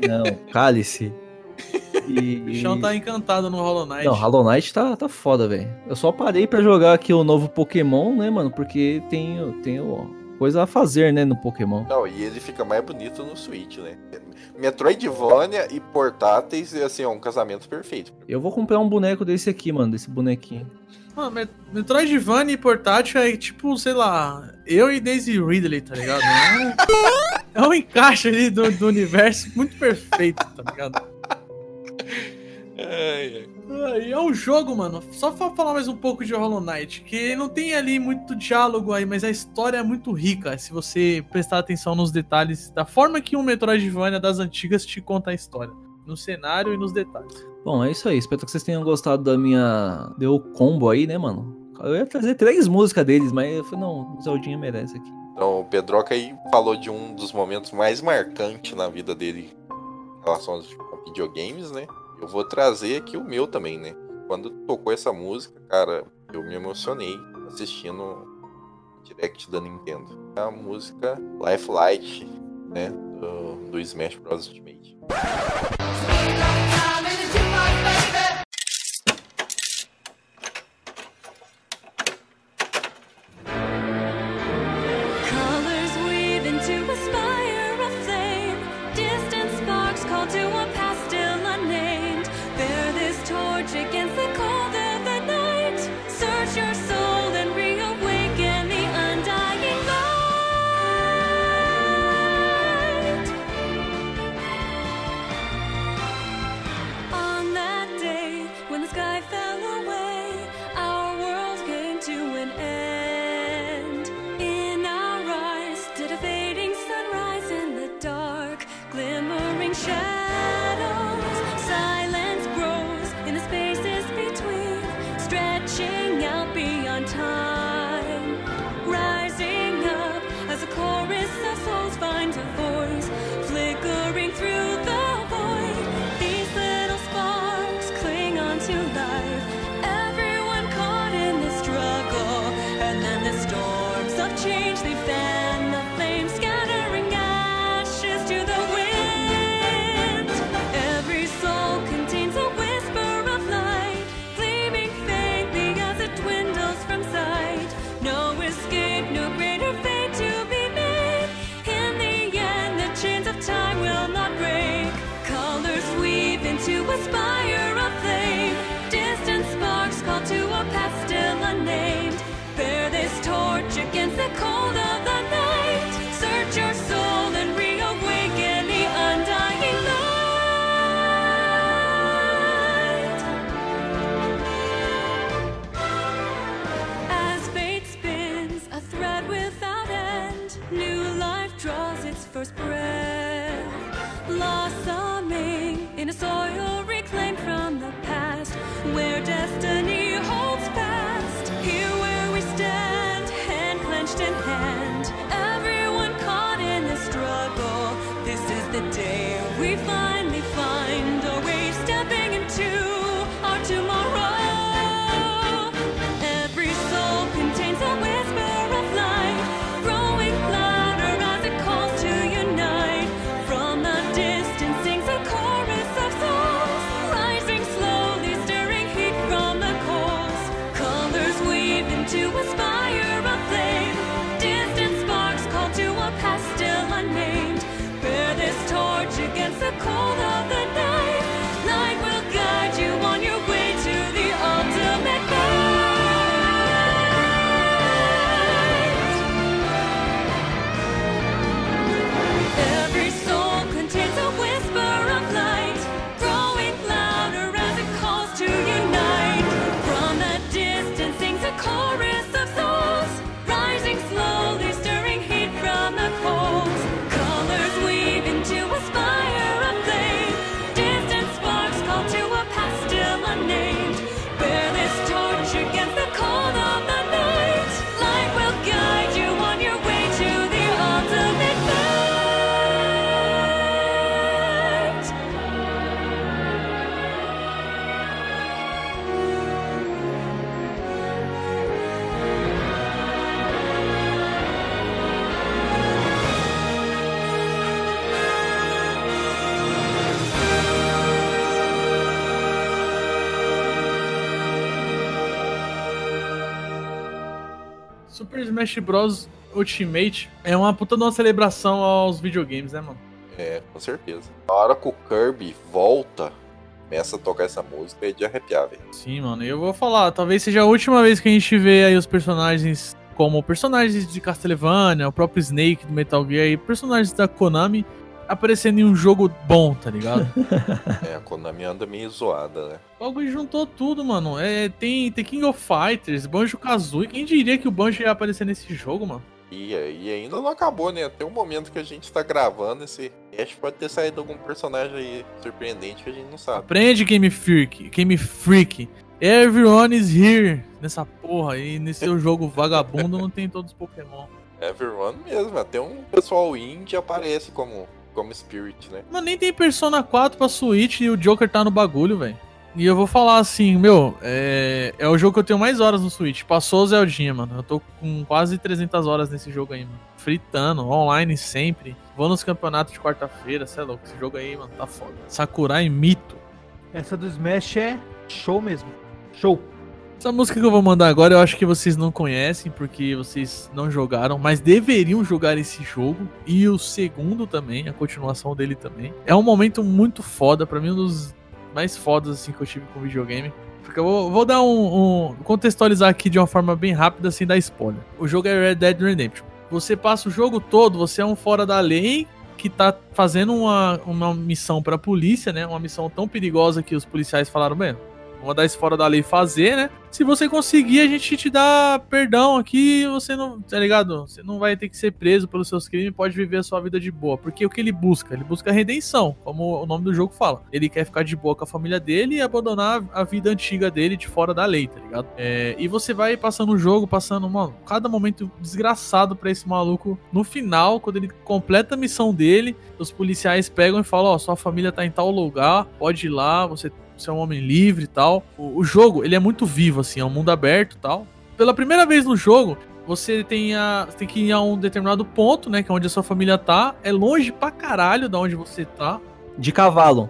Não, cálice. E... [LAUGHS] O bichão tá encantado no Hollow Knight. Não, Hollow Knight tá, tá foda, velho. Eu só parei pra jogar aqui o novo Pokémon, né, mano? Porque tem, tem ó, coisa a fazer, né, no Pokémon. Não, e ele fica mais bonito no Switch, né? Metroidvania e portáteis, assim, é um casamento perfeito. Eu vou comprar um boneco desse aqui, mano, desse bonequinho. Mano, Met- Metroidvania e portátil é tipo, sei lá, eu e Daisy Ridley, tá ligado? É um, é um encaixe ali do, do universo muito perfeito, tá ligado? Ai, ai. É um jogo, mano, só pra falar mais um pouco de Hollow Knight, que não tem ali muito diálogo aí, mas a história é muito rica, se você prestar atenção nos detalhes, da forma que um Metroidvania das antigas te conta a história, no cenário e nos detalhes. Bom, é isso aí. Espero que vocês tenham gostado da minha. Deu combo aí, né, mano? Eu ia trazer três músicas deles, mas eu falei, não, o Zeldinha merece aqui. Então, o Pedroca aí falou de um dos momentos mais marcantes na vida dele em relação aos videogames, né? Eu vou trazer aqui o meu também, né? Quando tocou essa música, cara, eu me emocionei assistindo direct da Nintendo. A música Life Light, né? Do, do Smash Bros. Ultimate. First breath. Blossoming in a soil reclaimed from the past, where destiny holds fast. Here where we stand, hand clenched in hand. Everyone caught in this struggle. This is the day we find Smash Bros. Ultimate é uma puta de uma celebração aos videogames, né, mano? É, com certeza. Na hora que o Kirby volta, começa a tocar essa música, é de arrepiar, velho. Sim, mano. E eu vou falar, talvez seja a última vez que a gente vê aí os personagens como personagens de Castlevania, o próprio Snake do Metal Gear e personagens da Konami aparecendo em um jogo bom, tá ligado? [LAUGHS] É, a Konami anda meio zoada, né? O bagulho juntou tudo, mano. É, tem, tem King of Fighters, Banjo Kazooie. Quem diria que o Banjo ia aparecer nesse jogo, mano? E, e ainda não acabou, né? Até o momento que a gente tá gravando esse cast, pode ter saído algum personagem aí surpreendente que a gente não sabe. Aprende, Game Freak. Game Freak. Everyone is here. Nessa porra aí, nesse seu [LAUGHS] jogo vagabundo, não tem todos os Pokémon. Everyone mesmo, até um pessoal indie aparece como, como Spirit, né? Mas nem tem Persona 4 pra Switch e o Joker tá no bagulho, velho. E eu vou falar assim, meu, é, é o jogo que eu tenho mais horas no Switch. Passou o Zeldinha, mano. Eu tô com quase 300 horas nesse jogo aí, mano. Fritando, online sempre. Vou nos campeonatos de quarta-feira, cê é louco. Esse jogo aí, mano, tá foda. Sakurai Mito. Essa do Smash é show mesmo. Show. Essa música que eu vou mandar agora eu acho que vocês não conhecem, porque vocês não jogaram, mas deveriam jogar esse jogo. E o segundo também, a continuação dele também. É um momento muito foda, pra mim, um dos mais fodas assim, que eu tive com videogame. Porque eu vou, vou dar um, um- contextualizar aqui de uma forma bem rápida, sem dar spoiler. O jogo é Red Dead Redemption. Você passa o jogo todo, você é um fora da lei que tá fazendo uma, uma missão pra polícia, né? Uma missão tão perigosa que os policiais falaram, bem, mandar esse fora da lei fazer, né? Se você conseguir, a gente te dá perdão aqui, você não, tá ligado? Você não vai ter que ser preso pelos seus crimes, pode viver a sua vida de boa. Porque o que ele busca? Ele busca redenção, como o nome do jogo fala. Ele quer ficar de boa com a família dele e abandonar a vida antiga dele de fora da lei, tá ligado? É, e você vai passando o jogo, passando, mano, cada momento desgraçado pra esse maluco. No final, quando ele completa a missão dele, os policiais pegam e falam: Ó, sua família tá em tal lugar, pode ir lá, você você é um homem livre e tal. O, o jogo, ele é muito vivo, assim, é um mundo aberto e tal. Pela primeira vez no jogo, você tem, a, tem que ir a um determinado ponto, né, que é onde a sua família tá. É longe pra caralho da onde você tá. De cavalo.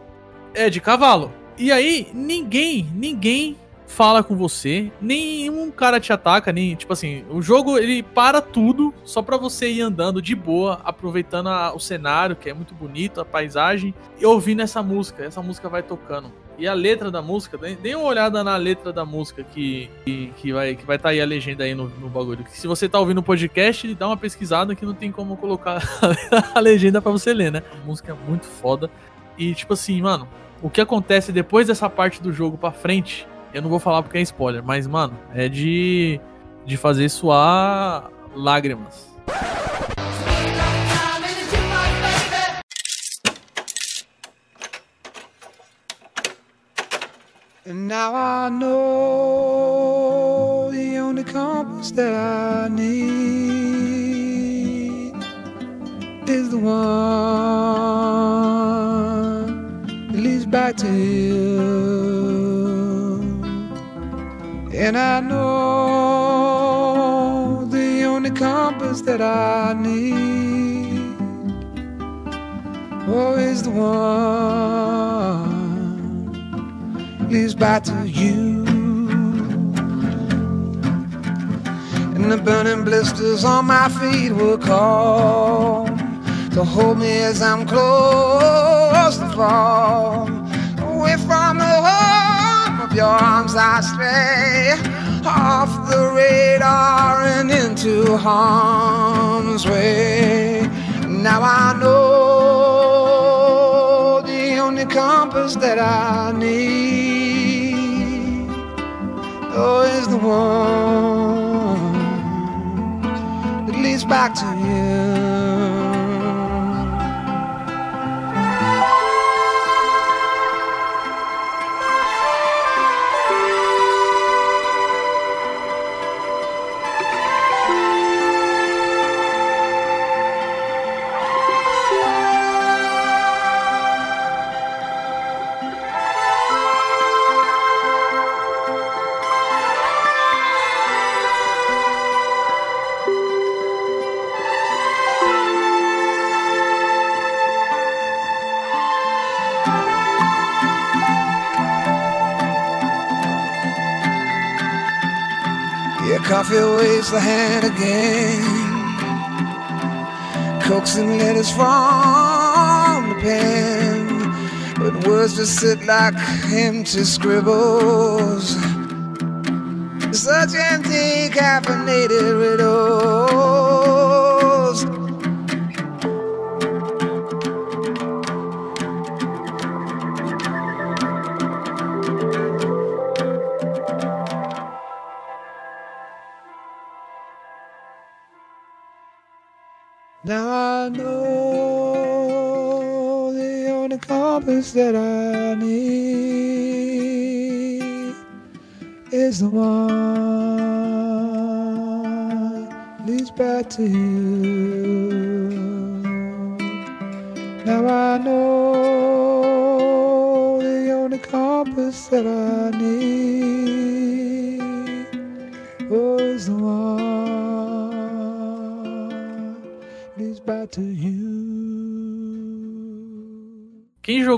É, de cavalo. E aí, ninguém, ninguém fala com você, nenhum cara te ataca, nem, tipo assim, o jogo, ele para tudo, só pra você ir andando de boa, aproveitando a- o cenário, que é muito bonito, a paisagem, e ouvindo essa música. Essa música vai tocando. E a letra da música, dê uma olhada na letra da música que, que, que vai que vai estar aí a legenda aí no, no bagulho. Se você tá ouvindo o podcast, dá uma pesquisada que não tem como colocar [LAUGHS] a legenda pra você ler, né? A música é muito foda. E tipo assim, mano, o que acontece depois dessa parte do jogo pra frente, eu não vou falar porque é spoiler, mas mano, é de de fazer suar lágrimas. And now I know the only compass that I need is the one that leads back to you. And I know the only compass that I need oh, is the one leads back to you. And the burning blisters on my feet will call to hold me as I'm close to fall. Away from the home of your arms I stray, off the radar and into harm's way. Now I know the only compass that I need oh, is the one that leads back to you. Coffee waves the hand again. Coaxing letters from the pen. But words just sit like empty scribbles. Such empty caffeinated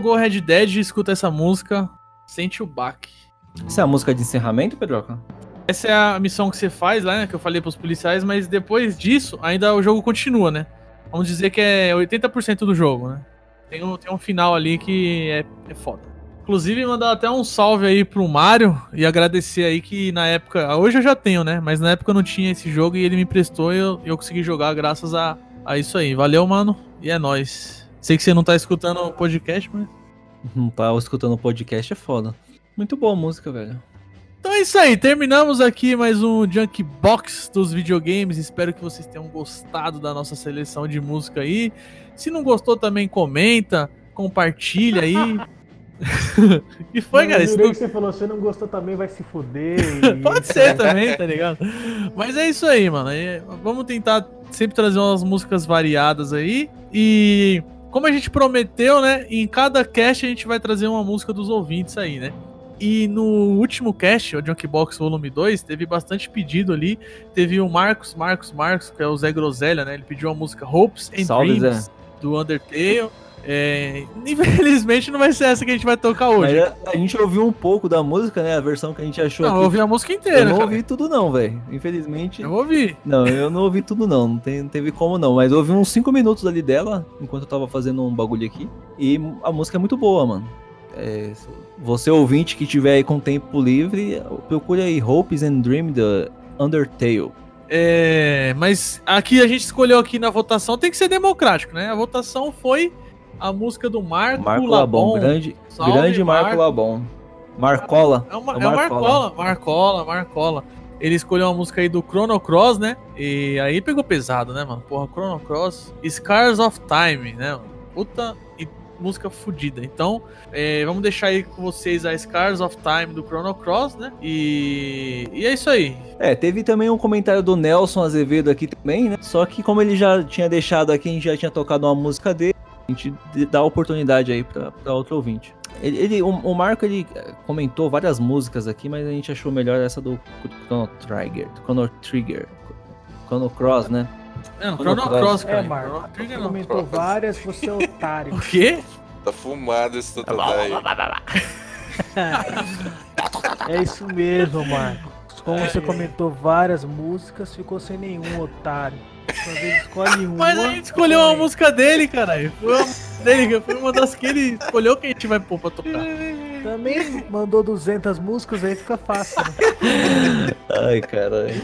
jogou Red Dead e escuta essa música, sente o baque. Essa é a música de encerramento, Pedroca? Essa é a missão que você faz lá, né? Que eu falei pros policiais, mas depois disso, ainda o jogo continua, né? Vamos dizer que é 80% do jogo, né? Tem um, tem um final ali que é, é foda. Inclusive, mandar até um salve aí pro Mário e agradecer aí que na época. Hoje eu já tenho, né? Mas na época eu não tinha esse jogo e ele me emprestou e eu, eu consegui jogar graças a, a isso aí. Valeu, mano. E é nóis. Sei que você não tá escutando o podcast, mas. Não tá escutando o podcast, é foda. Muito boa a música, velho. Então é isso aí, terminamos aqui mais um Junk Box dos videogames. Espero que vocês tenham gostado da nossa seleção de música aí. Se não gostou, também comenta, compartilha aí. [LAUGHS] que foi, cara? Eu Isso não- que você falou, se não gostou também vai se fuder. [LAUGHS] e- Pode ser também, tá ligado? Mas é isso aí, mano. Aí, Vamos tentar sempre trazer umas músicas variadas aí. E como a gente prometeu, né? Em cada cast a gente vai trazer uma música dos ouvintes aí, né? E no último cast, o Junkbox Volume 2, teve bastante pedido ali. Teve o Marcos, Marcos, Marcos, que é o Zé Groselha, né? Ele pediu a música Hopes and Salve, Dreams Zé. do Undertale. É, infelizmente não vai ser essa que a gente vai tocar hoje. a, a gente ouviu um pouco da música, né? A versão que a gente achou Não, eu ouvi a música Eu inteira, não cara. ouvi tudo não, velho. Infelizmente. Eu ouvi. Não, eu não ouvi tudo não. Não, tem- não teve como não. Mas eu ouvi uns 5 minutos ali dela, enquanto eu tava fazendo um bagulho aqui. E a música é muito boa, mano. É, você ouvinte que tiver aí com tempo livre, procure aí Hopes and Dream da Undertale. É, mas aqui a gente escolheu aqui na votação, tem que ser democrático, né? A votação foi a música do Marco, Marco Labon. Labon, grande, Salve, grande Marco, Marco. Labon. Marcola. É, uma, É é Marcola. Marcola, Marcola, Marcola. Ele escolheu uma música aí do Chrono Cross, né? E aí pegou pesado, né, mano? Porra, Chrono Cross. Scars of Time, né, mano? Puta e música fodida. Então, é, vamos deixar aí com vocês a Scars of Time do Chrono Cross, né? E, e é isso aí. É, teve também um comentário do Nelson Azevedo aqui também, né? Só que como ele já tinha deixado aqui, a gente já tinha tocado uma música dele, a gente dá a oportunidade aí pra, pra outro ouvinte. Ele, ele- o, o Marco, ele eh, comentou várias músicas aqui, mas a gente achou melhor essa do Chrono Trigger, do Chrono Trigger, Chrono Cross, né? Não, Chrono Chrono Cross. Cross, É, cara. Marco. Trigger não. comentou várias, você é otário. [LAUGHS] O quê? Tá fumado esse Totodai. [LAUGHS] É isso mesmo, Marco. Como você comentou várias músicas, ficou sem nenhum, otário. Escolhe [LAUGHS] uma. Mas a gente escolheu uma música dele, caralho. Foi dele, foi uma das que ele escolheu que a gente vai pôr pra tocar. Também mandou 200 músicas, aí fica fácil. Né? [LAUGHS] Ai, caralho.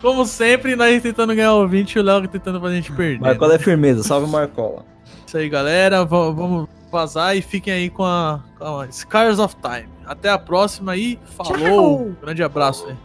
Como sempre, nós tentando ganhar o 20 e o Léo tentando fazer a gente perder. Marcola é firmeza, salve Marcola. Isso aí, galera. Va- Vamos vazar e fiquem aí com a, com a Scars of Time. Até a próxima e falou! Grande abraço aí.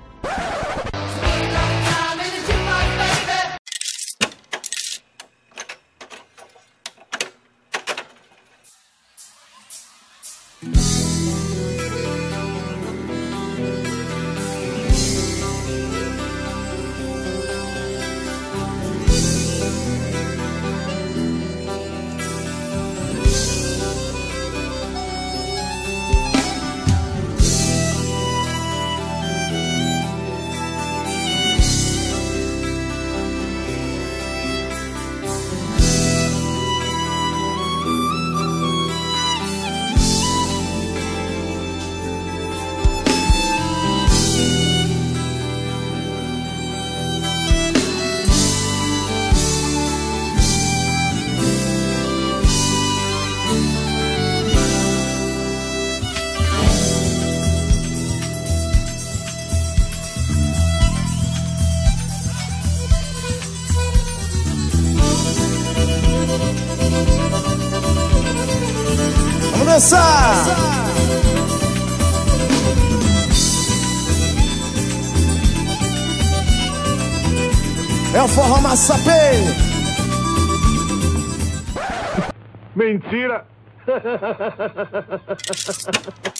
Mentira! [LAUGHS] Ô,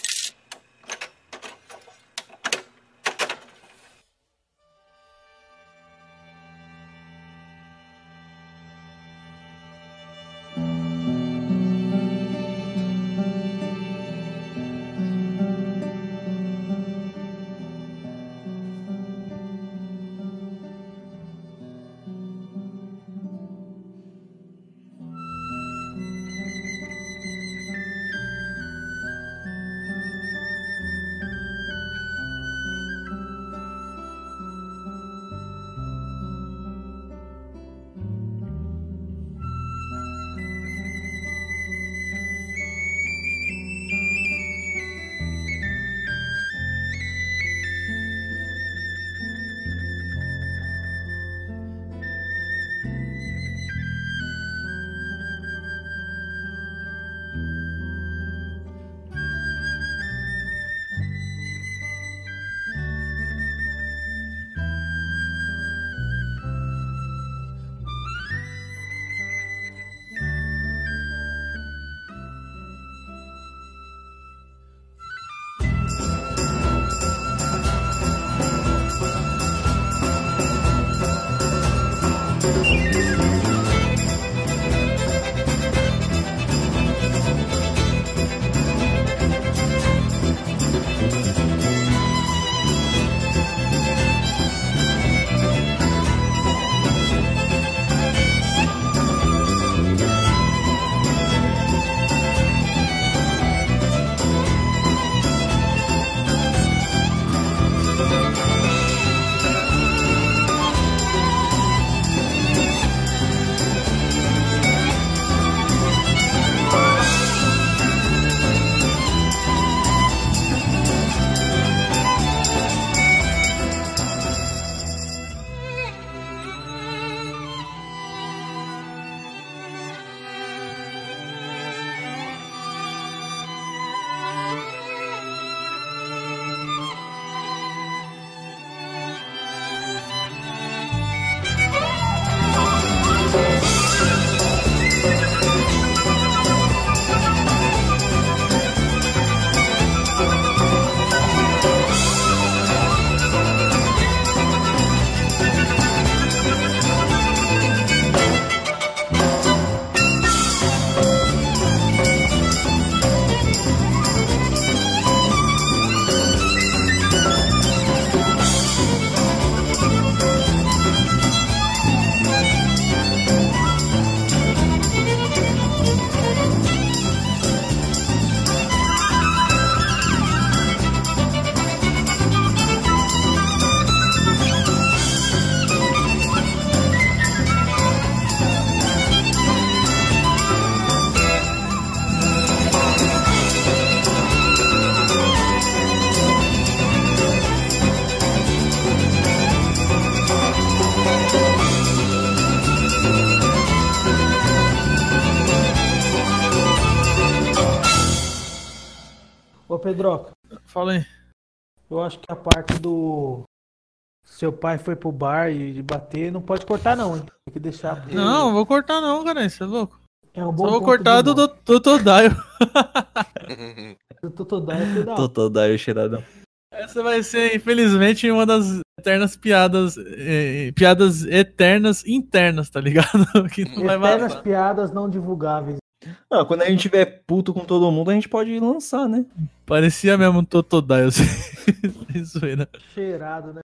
Fala aí. eu acho que a parte do. Seu pai foi pro bar e bater, não pode cortar, não, hein? Tem que deixar. porque Não, vou cortar não, cara. Você é louco. é um bom Só vou cortar do do. Do [LAUGHS] é hora. Totodile cheiradão. Essa vai ser, infelizmente, uma das eternas piadas. eh, piadas eternas internas, tá ligado? [LAUGHS] Que não vai Eternas vazar. piadas não divulgáveis. Ah, quando a gente tiver puto com todo mundo, a gente pode lançar, né? Parecia mesmo um Totodile. [LAUGHS] Cheirado, né?